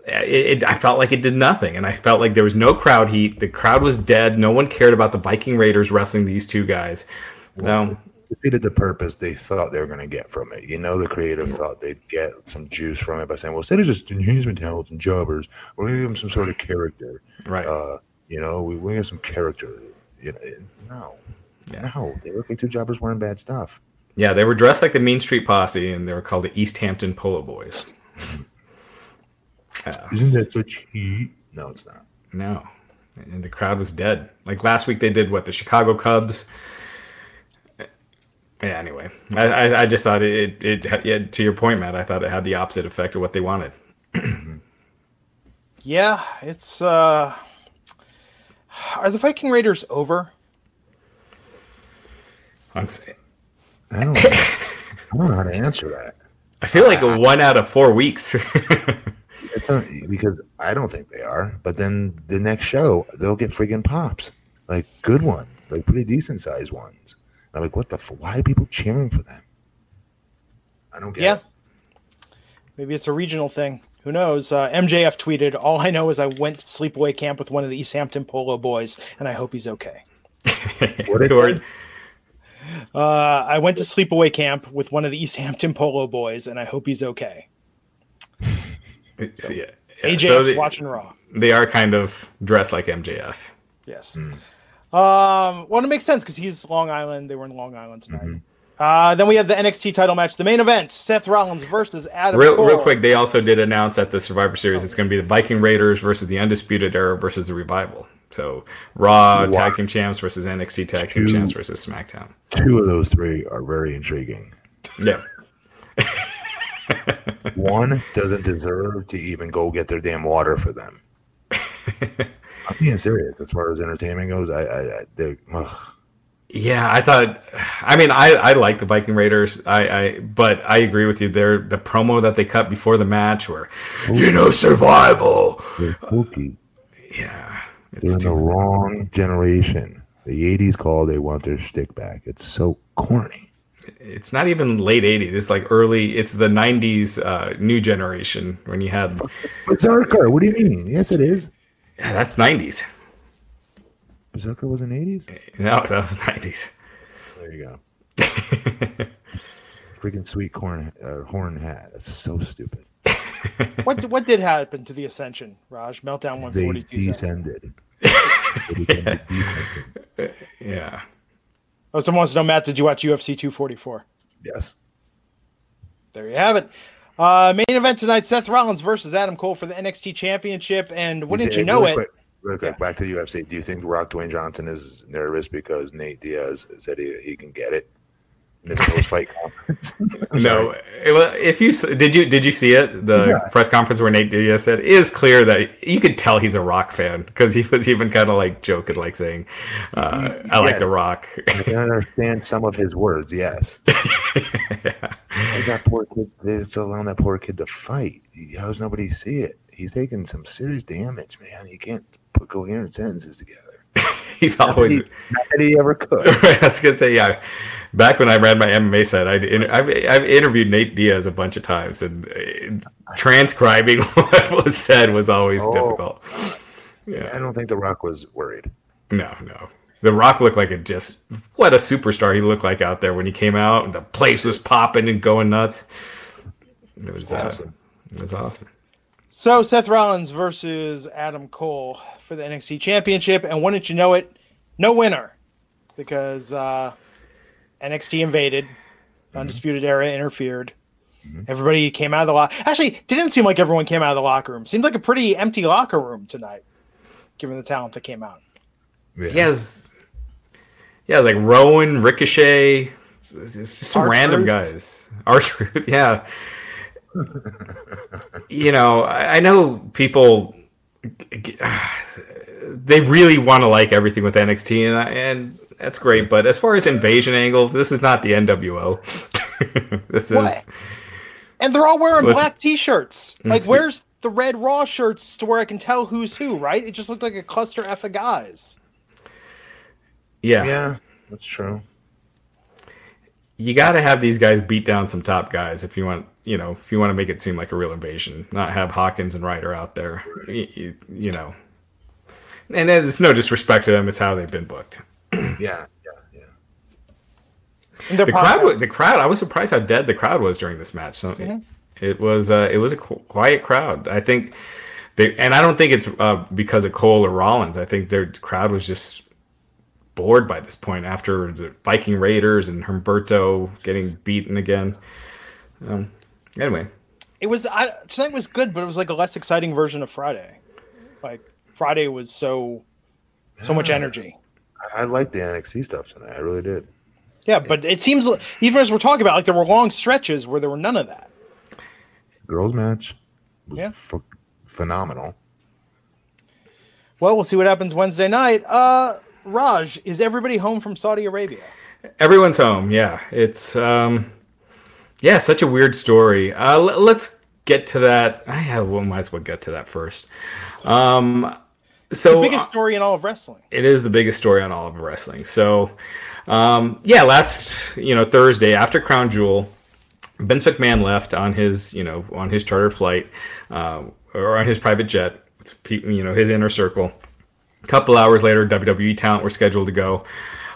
It, it, I felt like it did nothing, and I felt like there was no crowd heat. The crowd was dead. No one cared about the Viking Raiders wrestling these two guys. Um, defeated the purpose they thought they were going to get from it. You know, the creative thought they'd get some juice from it by saying, "Well, instead of just enhancement talents and jobbers, we're going to give them some sort of character." right. Uh, you know, we we have some character. You know, no, Yeah. no, they look like two jobbers wearing bad stuff. Yeah, they were dressed like the Mean Street Posse, and they were called the East Hampton Polo Boys. Isn't that such heat? No, it's not. No, and the crowd was dead. Like last week, they did what the Chicago Cubs. Yeah. Anyway, I, I, I just thought it, it, it yeah, to your point, Matt. I thought it had the opposite effect of what they wanted. Yeah, it's. uh Are the Viking Raiders over? On s- I don't. know. I don't know how to answer that. I feel like a one out of four weeks. Not, because I don't think they are. But then the next show, they'll get friggin' pops, like good one. like pretty decent sized ones. I'm like, what the? F- why are people cheering for them? I don't get. Yeah. it. Maybe it's a regional thing. Who knows? Uh, MJF tweeted, "All I know is I went to sleepaway camp with one of the East Hampton Polo boys, and I hope he's okay." What it Who? Uh, I went to sleepaway camp with one of the East Hampton Polo boys, and I hope he's okay. yeah, yeah. AJ's So they, watching Raw. they are kind of dressed like MJF. Yes. Hmm. Um, well, it makes sense because he's Long Island. They were in Long Island tonight. Mm-hmm. Uh, then we have the NXT title match, the main event: Seth Rollins versus Adam Real, Cole. real quick, they also did announce at the Survivor Series it's going to be the Viking Raiders versus the Undisputed Era versus the Revival. So Raw wow. tag team champs versus NXT tag team champs versus SmackDown. Two of those three are very intriguing. Yeah. One doesn't deserve to even go get their damn water for them. I'm being serious as far as entertainment goes. I, I, I they, ugh. Yeah, I thought. I mean, I I like the Viking Raiders. I, I but I agree with you. They're the promo that they cut before the match, where you know survival. They're spooky. Yeah, they're in the wrong generation. The '80s call. They want their stick back. It's so corny. It's not even late '80s. It's like early. It's the '90s uh, new generation when you had. Berzerker. What do you mean? Yes, it is. Yeah, that's '90s. Berzerker was in '80s. No, that was '90s. There you go. Freaking sweet corn uh, horn hat. That's so stupid. what what did happen to the Ascension, Raj? Meltdown 142. They descended. yeah. Oh, someone wants to know, Matt, did you watch UFC 244? Yes. There you have it. Uh, main event tonight: Seth Rollins versus Adam Cole for the NXT Championship. And wouldn't you, you know it? Quick, real quick, yeah. back to the UFC. Do you think Rock Dwayne Johnson is nervous because Nate Diaz said he, he can get it? Fight conference. no, if you did you did you see it? The yeah. press conference where Nate Diaz said it is clear that you could tell he's a Rock fan because he was even kind of like joking, like saying, uh, "I yes. like the Rock." I can understand some of his words. Yes. yeah. That poor kid. It's allowing that poor kid to fight. How's nobody see it? He's taking some serious damage, man. He can't put coherent sentences together. he's always not that, he, not that he ever could. I was gonna say, yeah back when I ran my MMA set, I'd, I've, I've interviewed Nate Diaz a bunch of times, and uh, transcribing what was said was always oh, difficult. Yeah, I don't think The Rock was worried. No, no. The Rock looked like a just what a superstar he looked like out there when he came out, and the place was popping and going nuts. It was uh, awesome. Uh, it was awesome. So Seth Rollins versus Adam Cole for the NXT Championship, and wouldn't you know it, no winner because uh, NXT invaded, mm-hmm. Undisputed Era interfered. Mm-hmm. Everybody came out of the locker. Actually, didn't seem like everyone came out of the locker room. Seemed like a pretty empty locker room tonight, given the talent that came out. Yeah. He has, yeah, like Rowan, Ricochet, it's just some random guys. R-Truth, yeah. you know, I, I know people they really want to like everything with NXT, and and that's great. But as far as invasion angles, this is not the NWO. this what? is. And they're all wearing black T-shirts. Mm, like, where's the red Raw shirts to where I can tell who's who? Right? It just looked like a cluster f of guys. Yeah, yeah, that's true. You got to have these guys beat down some top guys if you want, you know, if you want to make it seem like a real invasion. Not have Hawkins and Ryder out there, you, you, you know. And it's no disrespect to them; it's how they've been booked. yeah, yeah, yeah. The crowd, the crowd. I was surprised how dead the crowd was during this match. So mm-hmm. it, it, was, uh, it was a quiet crowd. I think they, and I don't think it's uh, because of Cole or Rollins. I think their crowd was just bored by this point after the Viking Raiders and Humberto getting beaten again. Um, anyway, it was I, tonight was good, but it was like a less exciting version of Friday. Like Friday was so so much energy. I liked the NXT stuff tonight. I really did. Yeah, but it seems like, even as we're talking about, like there were long stretches where there were none of that. Girls match, yeah, f- phenomenal. Well, we'll see what happens Wednesday night. Uh, Raj, is everybody home from Saudi Arabia? Everyone's home. Yeah, it's um, yeah, such a weird story. Uh, l- let's get to that. I have, well, might as well get to that first. Um, so the biggest story in all of wrestling. It is the biggest story on all of wrestling. So, um, yeah, last you know Thursday after Crown Jewel, Vince McMahon left on his you know on his charter flight uh, or on his private jet, with you know his inner circle. A couple hours later, WWE talent were scheduled to go.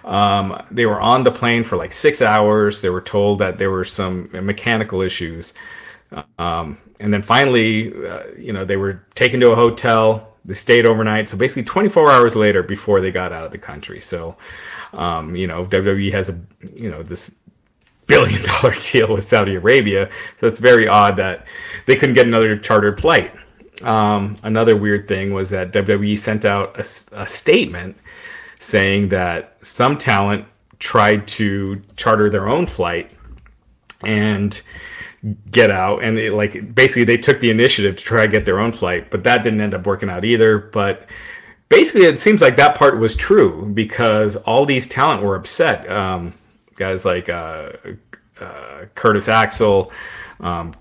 Um, they were on the plane for like six hours. They were told that there were some mechanical issues. Um, and then finally, uh, you know, they were taken to a hotel they stayed overnight. So basically, 24 hours later, before they got out of the country. So, um, you know, WWE has a you know this billion dollar deal with Saudi Arabia. So it's very odd that they couldn't get another chartered flight. Um, another weird thing was that WWE sent out a, a statement saying that some talent tried to charter their own flight and get out. And it, like basically they took the initiative to try to get their own flight but that didn't end up working out either. But basically it seems like that part was true because all these talent were upset. Um, guys like uh, uh, curtis axel um,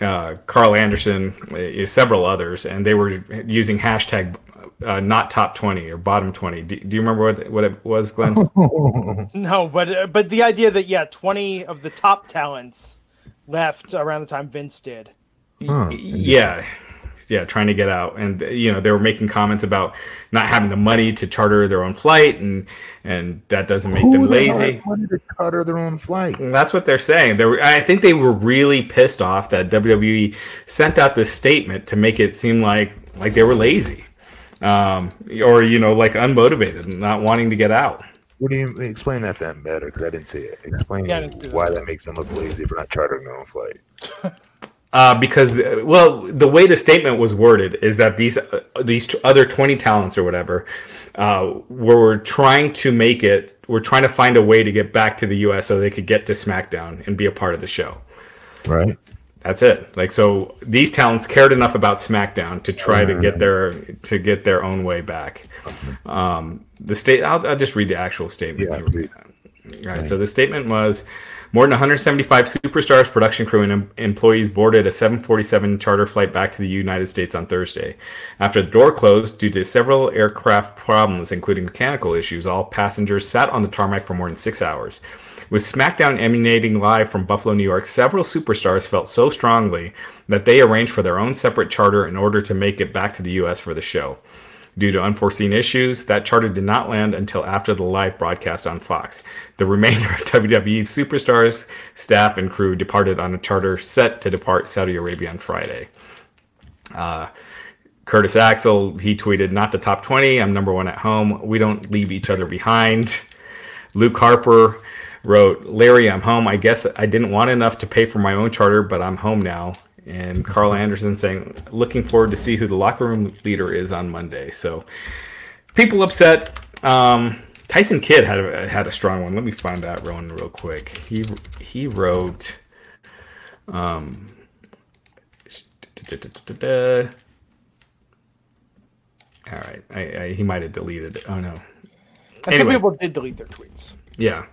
uh, Karl Anderson, uh, several others, and they were using hashtag uh, not top 20 or bottom 20. Do, do, you remember what, what it was, Glenn? no, but uh, but the idea that yeah, 20 of the top talents left around the time Vince did. Huh. Yeah yeah, trying to get out, and you know they were making comments about not having the money to charter their own flight, and and that doesn't make Who them lazy. Money to charter their own flight. And that's what they're saying. They were, I think they were really pissed off that WWE sent out this statement to make it seem like like they were lazy, um, or you know like unmotivated, and not wanting to get out. What do you explain that then better? Because I didn't see it. Explain yeah, why that makes them look lazy for not chartering their own flight. Uh, because well, the way the statement was worded is that these uh, these other twenty talents or whatever uh, were trying to make it. We're trying to find a way to get back to the U.S. so they could get to SmackDown and be a part of the show. Right. That's it. Like so, these talents cared enough about SmackDown to try to get their to get their own way back. Um, the state. I'll, I'll just read the actual statement. Yeah, right. So the statement was. More than 175 superstars, production crew, and em- employees boarded a 747 charter flight back to the United States on Thursday. After the door closed due to several aircraft problems, including mechanical issues, all passengers sat on the tarmac for more than six hours. With SmackDown emanating live from Buffalo, New York, several superstars felt so strongly that they arranged for their own separate charter in order to make it back to the U.S. for the show. Due to unforeseen issues, that charter did not land until after the live broadcast on Fox. The remainder of WWE superstars, staff, and crew departed on a charter set to depart Saudi Arabia on Friday. Uh, Curtis Axel, he tweeted, Not the top 20. I'm number one at home. We don't leave each other behind. Luke Harper wrote, Larry, I'm home. I guess I didn't want enough to pay for my own charter, but I'm home now and Karl Anderson saying, looking forward to see who the locker room leader is on Monday. So people upset. Um, Tyson Kidd had a, had a strong one. Let me find that one real quick. He he wrote. Um, all right, I, I, he might have deleted it. Oh no. And anyway. some people did delete their tweets. Yeah.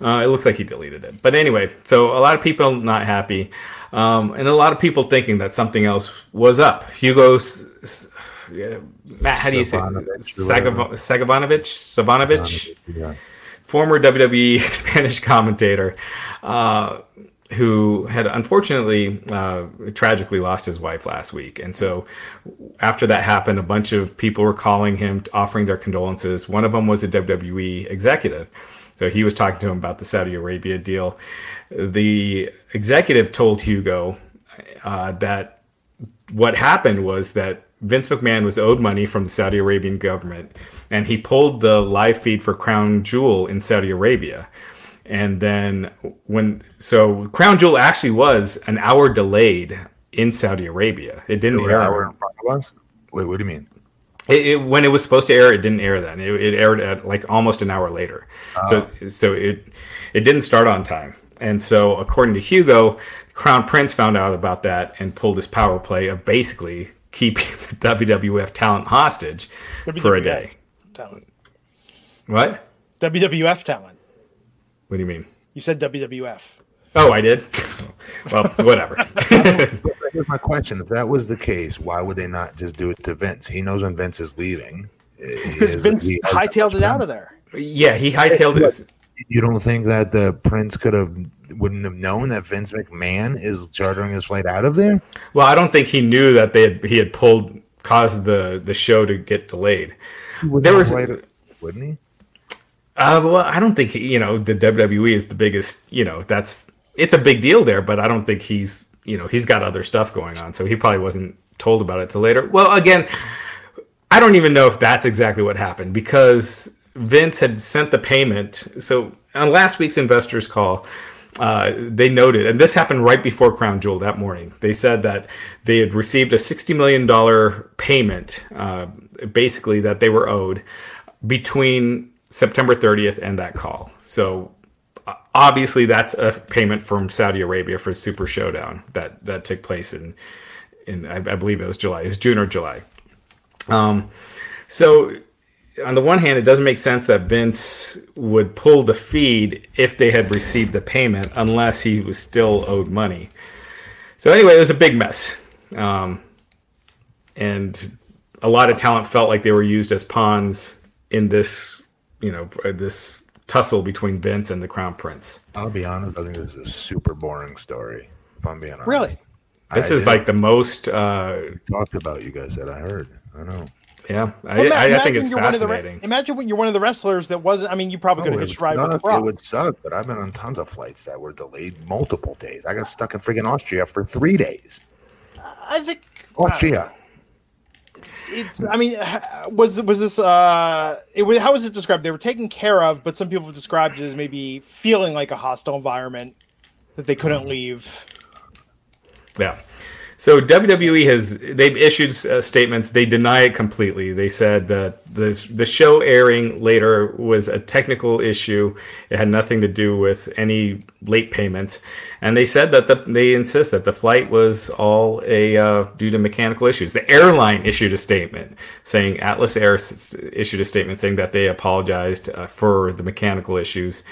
Uh, it looks like he deleted it. But anyway, so a lot of people not happy. Um, and a lot of people thinking that something else was up. Hugo, yeah, Matt, how do you say Sagavonovich? Sagavonovich? Yeah. Former WWE Spanish commentator, uh, who had unfortunately uh, tragically lost his wife last week. And so after that happened, a bunch of people were calling him, offering their condolences. One of them was a WWE executive. So he was talking to him about the Saudi Arabia deal the executive told Hugo uh, that what happened was that Vince McMahon was owed money from the Saudi Arabian government, and he pulled the live feed for Crown Jewel in Saudi Arabia. And then when so Crown Jewel actually was an hour delayed in Saudi Arabia. It didn't air. Hour in front of us. Wait, what do you mean? It, it, when it was supposed to air, it didn't air then. It, it aired at like almost an hour later. Uh, so so it it didn't start on time. And so, according to Hugo, Crown Prince found out about that and pulled his power play of basically keeping the WWF talent hostage WWF for a day. Talent. What? WWF talent. What do you mean? You said WWF. Oh, I did. well, whatever. Here's my question: If that was the case, why would they not just do it to Vince? He knows when Vince is leaving. Because Vince hightailed it out of there. Yeah, he hightailed it. You don't think that the Prince could have wouldn't have known that Vince McMahon is chartering his flight out of there? Well, I don't think he knew that they had, he had pulled caused the the show to get delayed. There was wouldn't he? Uh, well, I don't think you know the WWE is the biggest. You know that's it's a big deal there, but I don't think he's you know he's got other stuff going on, so he probably wasn't told about it till later. Well, again, I don't even know if that's exactly what happened because Vince had sent the payment. So on last week's investors call, uh, they noted, and this happened right before Crown Jewel that morning. They said that they had received a $60 million payment, uh, basically, that they were owed between September 30th and that call. So obviously, that's a payment from Saudi Arabia for Super Showdown that, that took place in, in I, I believe it was July, it was June or July. Um, so on the one hand, it doesn't make sense that Vince would pull the feed if they had received the payment, unless he was still owed money. So anyway, it was a big mess, um, and a lot of talent felt like they were used as pawns in this, you know, this tussle between Vince and the Crown Prince. I'll be honest. I think this is a super boring story. If I'm being honest, Really? This I is did- like the most, uh, talked about you guys that I heard. I know. yeah. I, Well, ma- I, I think it's you're one of the re- fascinating. imagine when you're one of the wrestlers that wasn't. I mean, you probably could No, have it hitched would ride with suck. the It would suck, but I've been on tons of flights that were delayed multiple days. I got stuck in freaking Austria for three days. I think Austria. It's. I mean, was was this? uh It was. How was it described? They were taken care of, but some people described it as maybe feeling like a hostile environment that they couldn't leave. Yeah. So WWE has they've issued uh, statements. They deny it completely. They said that the the show airing later was a technical issue. It had nothing to do with any late payments, and they said that the, they insist that the flight was all a uh, due to mechanical issues. The airline issued a statement saying Atlas Air issued a statement saying that they apologized uh, for the mechanical issues.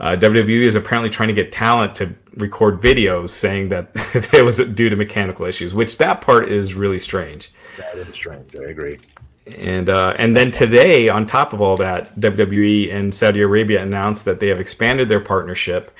Uh, WWE is apparently trying to get talent to record videos saying that it was due to mechanical issues, which that part is really strange. That is strange. I agree. And uh, and then today, on top of all that, WWE and Saudi Arabia announced that they have expanded their partnership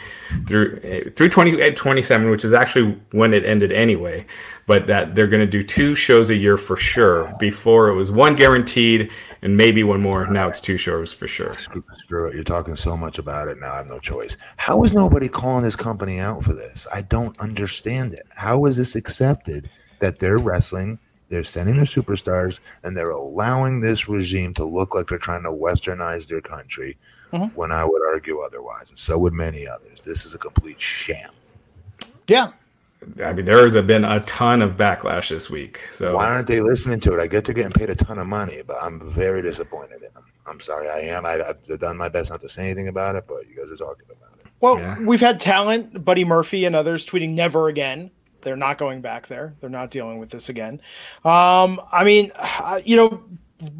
through uh, through 2027, which is actually when it ended anyway. But that they're going to do two shows a year for sure. Before it was one guaranteed, and maybe one more. Now it's two shows for sure. Screw screw it. You're talking so much about it now. I have no choice. How is nobody calling this company out for this? I don't understand it. How is this accepted that they're wrestling, they're sending their superstars, and they're allowing this regime to look like they're trying to westernize their country Mhm. when I would argue otherwise? And so would many others. This is a complete sham. Yeah, I mean, there has been a ton of backlash this week. So Why aren't they listening to it? I get they're getting paid a ton of money, but I'm very disappointed in them. I'm sorry, I am. I, I've done my best not to say anything about it, but you guys are talking about it. Well, Yeah. we've had talent, Buddy Murphy and others tweeting never again. They're not going back there. They're not dealing with this again. Um, I mean, uh, you know,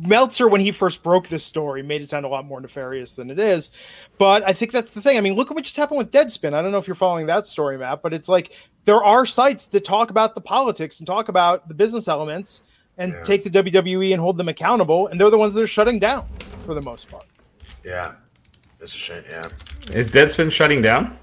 Meltzer, when he first broke this story, made it sound a lot more nefarious than it is. But I think that's the thing. I mean, look at what just happened with Deadspin. I don't know if you're following that story, Matt, but it's like there are sites that talk about the politics and talk about the business elements and Yeah. take the WWE and hold them accountable. And they're the ones that are shutting down for the most part. Yeah, it's a shame. Yeah, is Deadspin shutting down?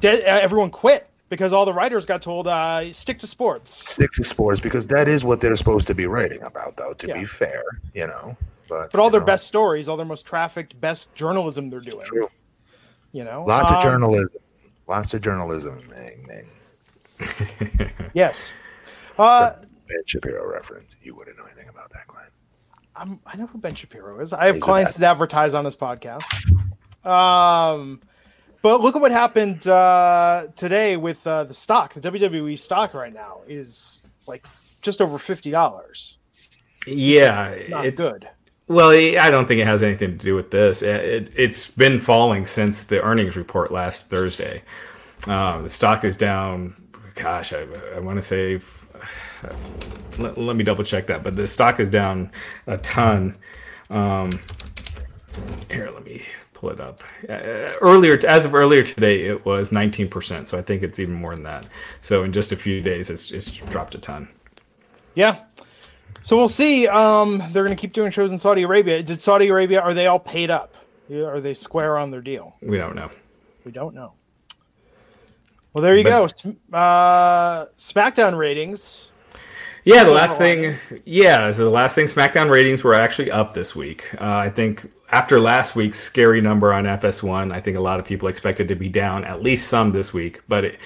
De- uh, everyone quit because all the writers got told uh, stick to sports. stick to sports because that is what they're supposed to be writing about, though. To Yeah. be fair, you know, but But all their know, best stories, all their most trafficked, best journalism they're doing. true. You know, Lots of Um, journalism. Lots of journalism. Dang, dang. Yes. Uh, Ben Shapiro reference. You wouldn't know anything about that, Glenn. I'm, I know who Ben Shapiro is. I have He's clients that advertise on his podcast. Um, but look at what happened uh, today with uh, the stock. The WWE stock right now is like just over fifty dollars. Yeah, Not it's good. Well, I don't think it has anything to do with this. It, it's been falling since the earnings report last Thursday. Um, the stock is down. Gosh, I, I want to say. Let, let me double check that, but the stock is down a ton. Um, here, let me pull it up. Uh, earlier, as of earlier today, it was 19%. So I think it's even more than that. So in just a few days, it's it's dropped a ton. Yeah. So we'll see. Um, they're going to keep doing shows in Saudi Arabia. Did Saudi Arabia? Are they all paid up? Are they square on their deal? We don't know. We don't know. Well, there you But- go. Uh, SmackDown ratings. Yeah, the last thing. Yeah, so the last thing. SmackDown ratings were actually up this week. Uh, I think after last week's scary number on FS1, I think a lot of people expected to be down at least some this week. But it,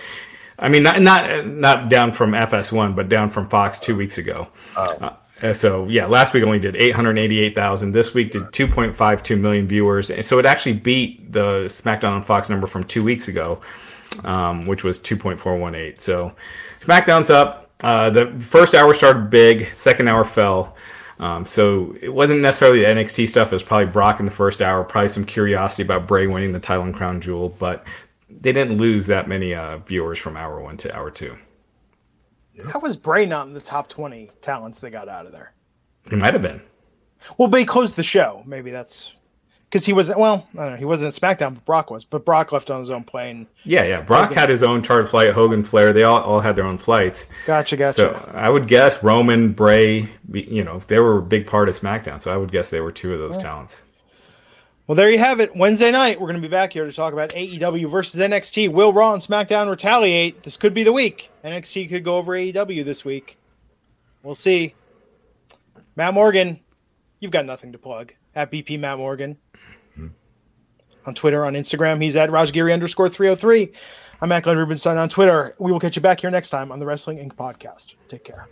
I mean, not not not down from FS1, but down from Fox two weeks ago. Uh, so yeah, last week only did 888,000. This week did 2.52 million viewers. And so it actually beat the SmackDown on Fox number from two weeks ago. um, which was 2.418. So SmackDown's up. Uh, the first hour started big, second hour fell. Um, so it wasn't necessarily the NXT stuff. It was probably Brock in the first hour, probably some curiosity about Bray winning the title and crown jewel, but they didn't lose that many uh, viewers from hour one to hour two. How was Bray not in the top 20 talents they got out of there? He might have been. Well, he closed the show. Maybe that's because he was well. I don't know. He wasn't at SmackDown, but Brock was. But Brock left on his own plane. Yeah, yeah. Brock Hogan. had his own chartered flight. Hogan, Flair, they all, all had their own flights. Gotcha, gotcha. So I would guess Roman, Bray, you know, they were a big part of SmackDown. So I would guess they were two of those talents. Well, there you have it. Wednesday night, we're going to be back here to talk about AEW versus NXT. Will Raw and SmackDown retaliate? This could be the week. NXT could go over AEW this week. We'll see. Matt Morgan, you've got nothing to plug. At BP Matt Morgan. Mm-hmm. On Twitter, on Instagram, he's at Rajgiri underscore 303. I'm at Glenn Rubenstein on Twitter. We will catch you back here next time on the Wrestling Inc. podcast. Take care.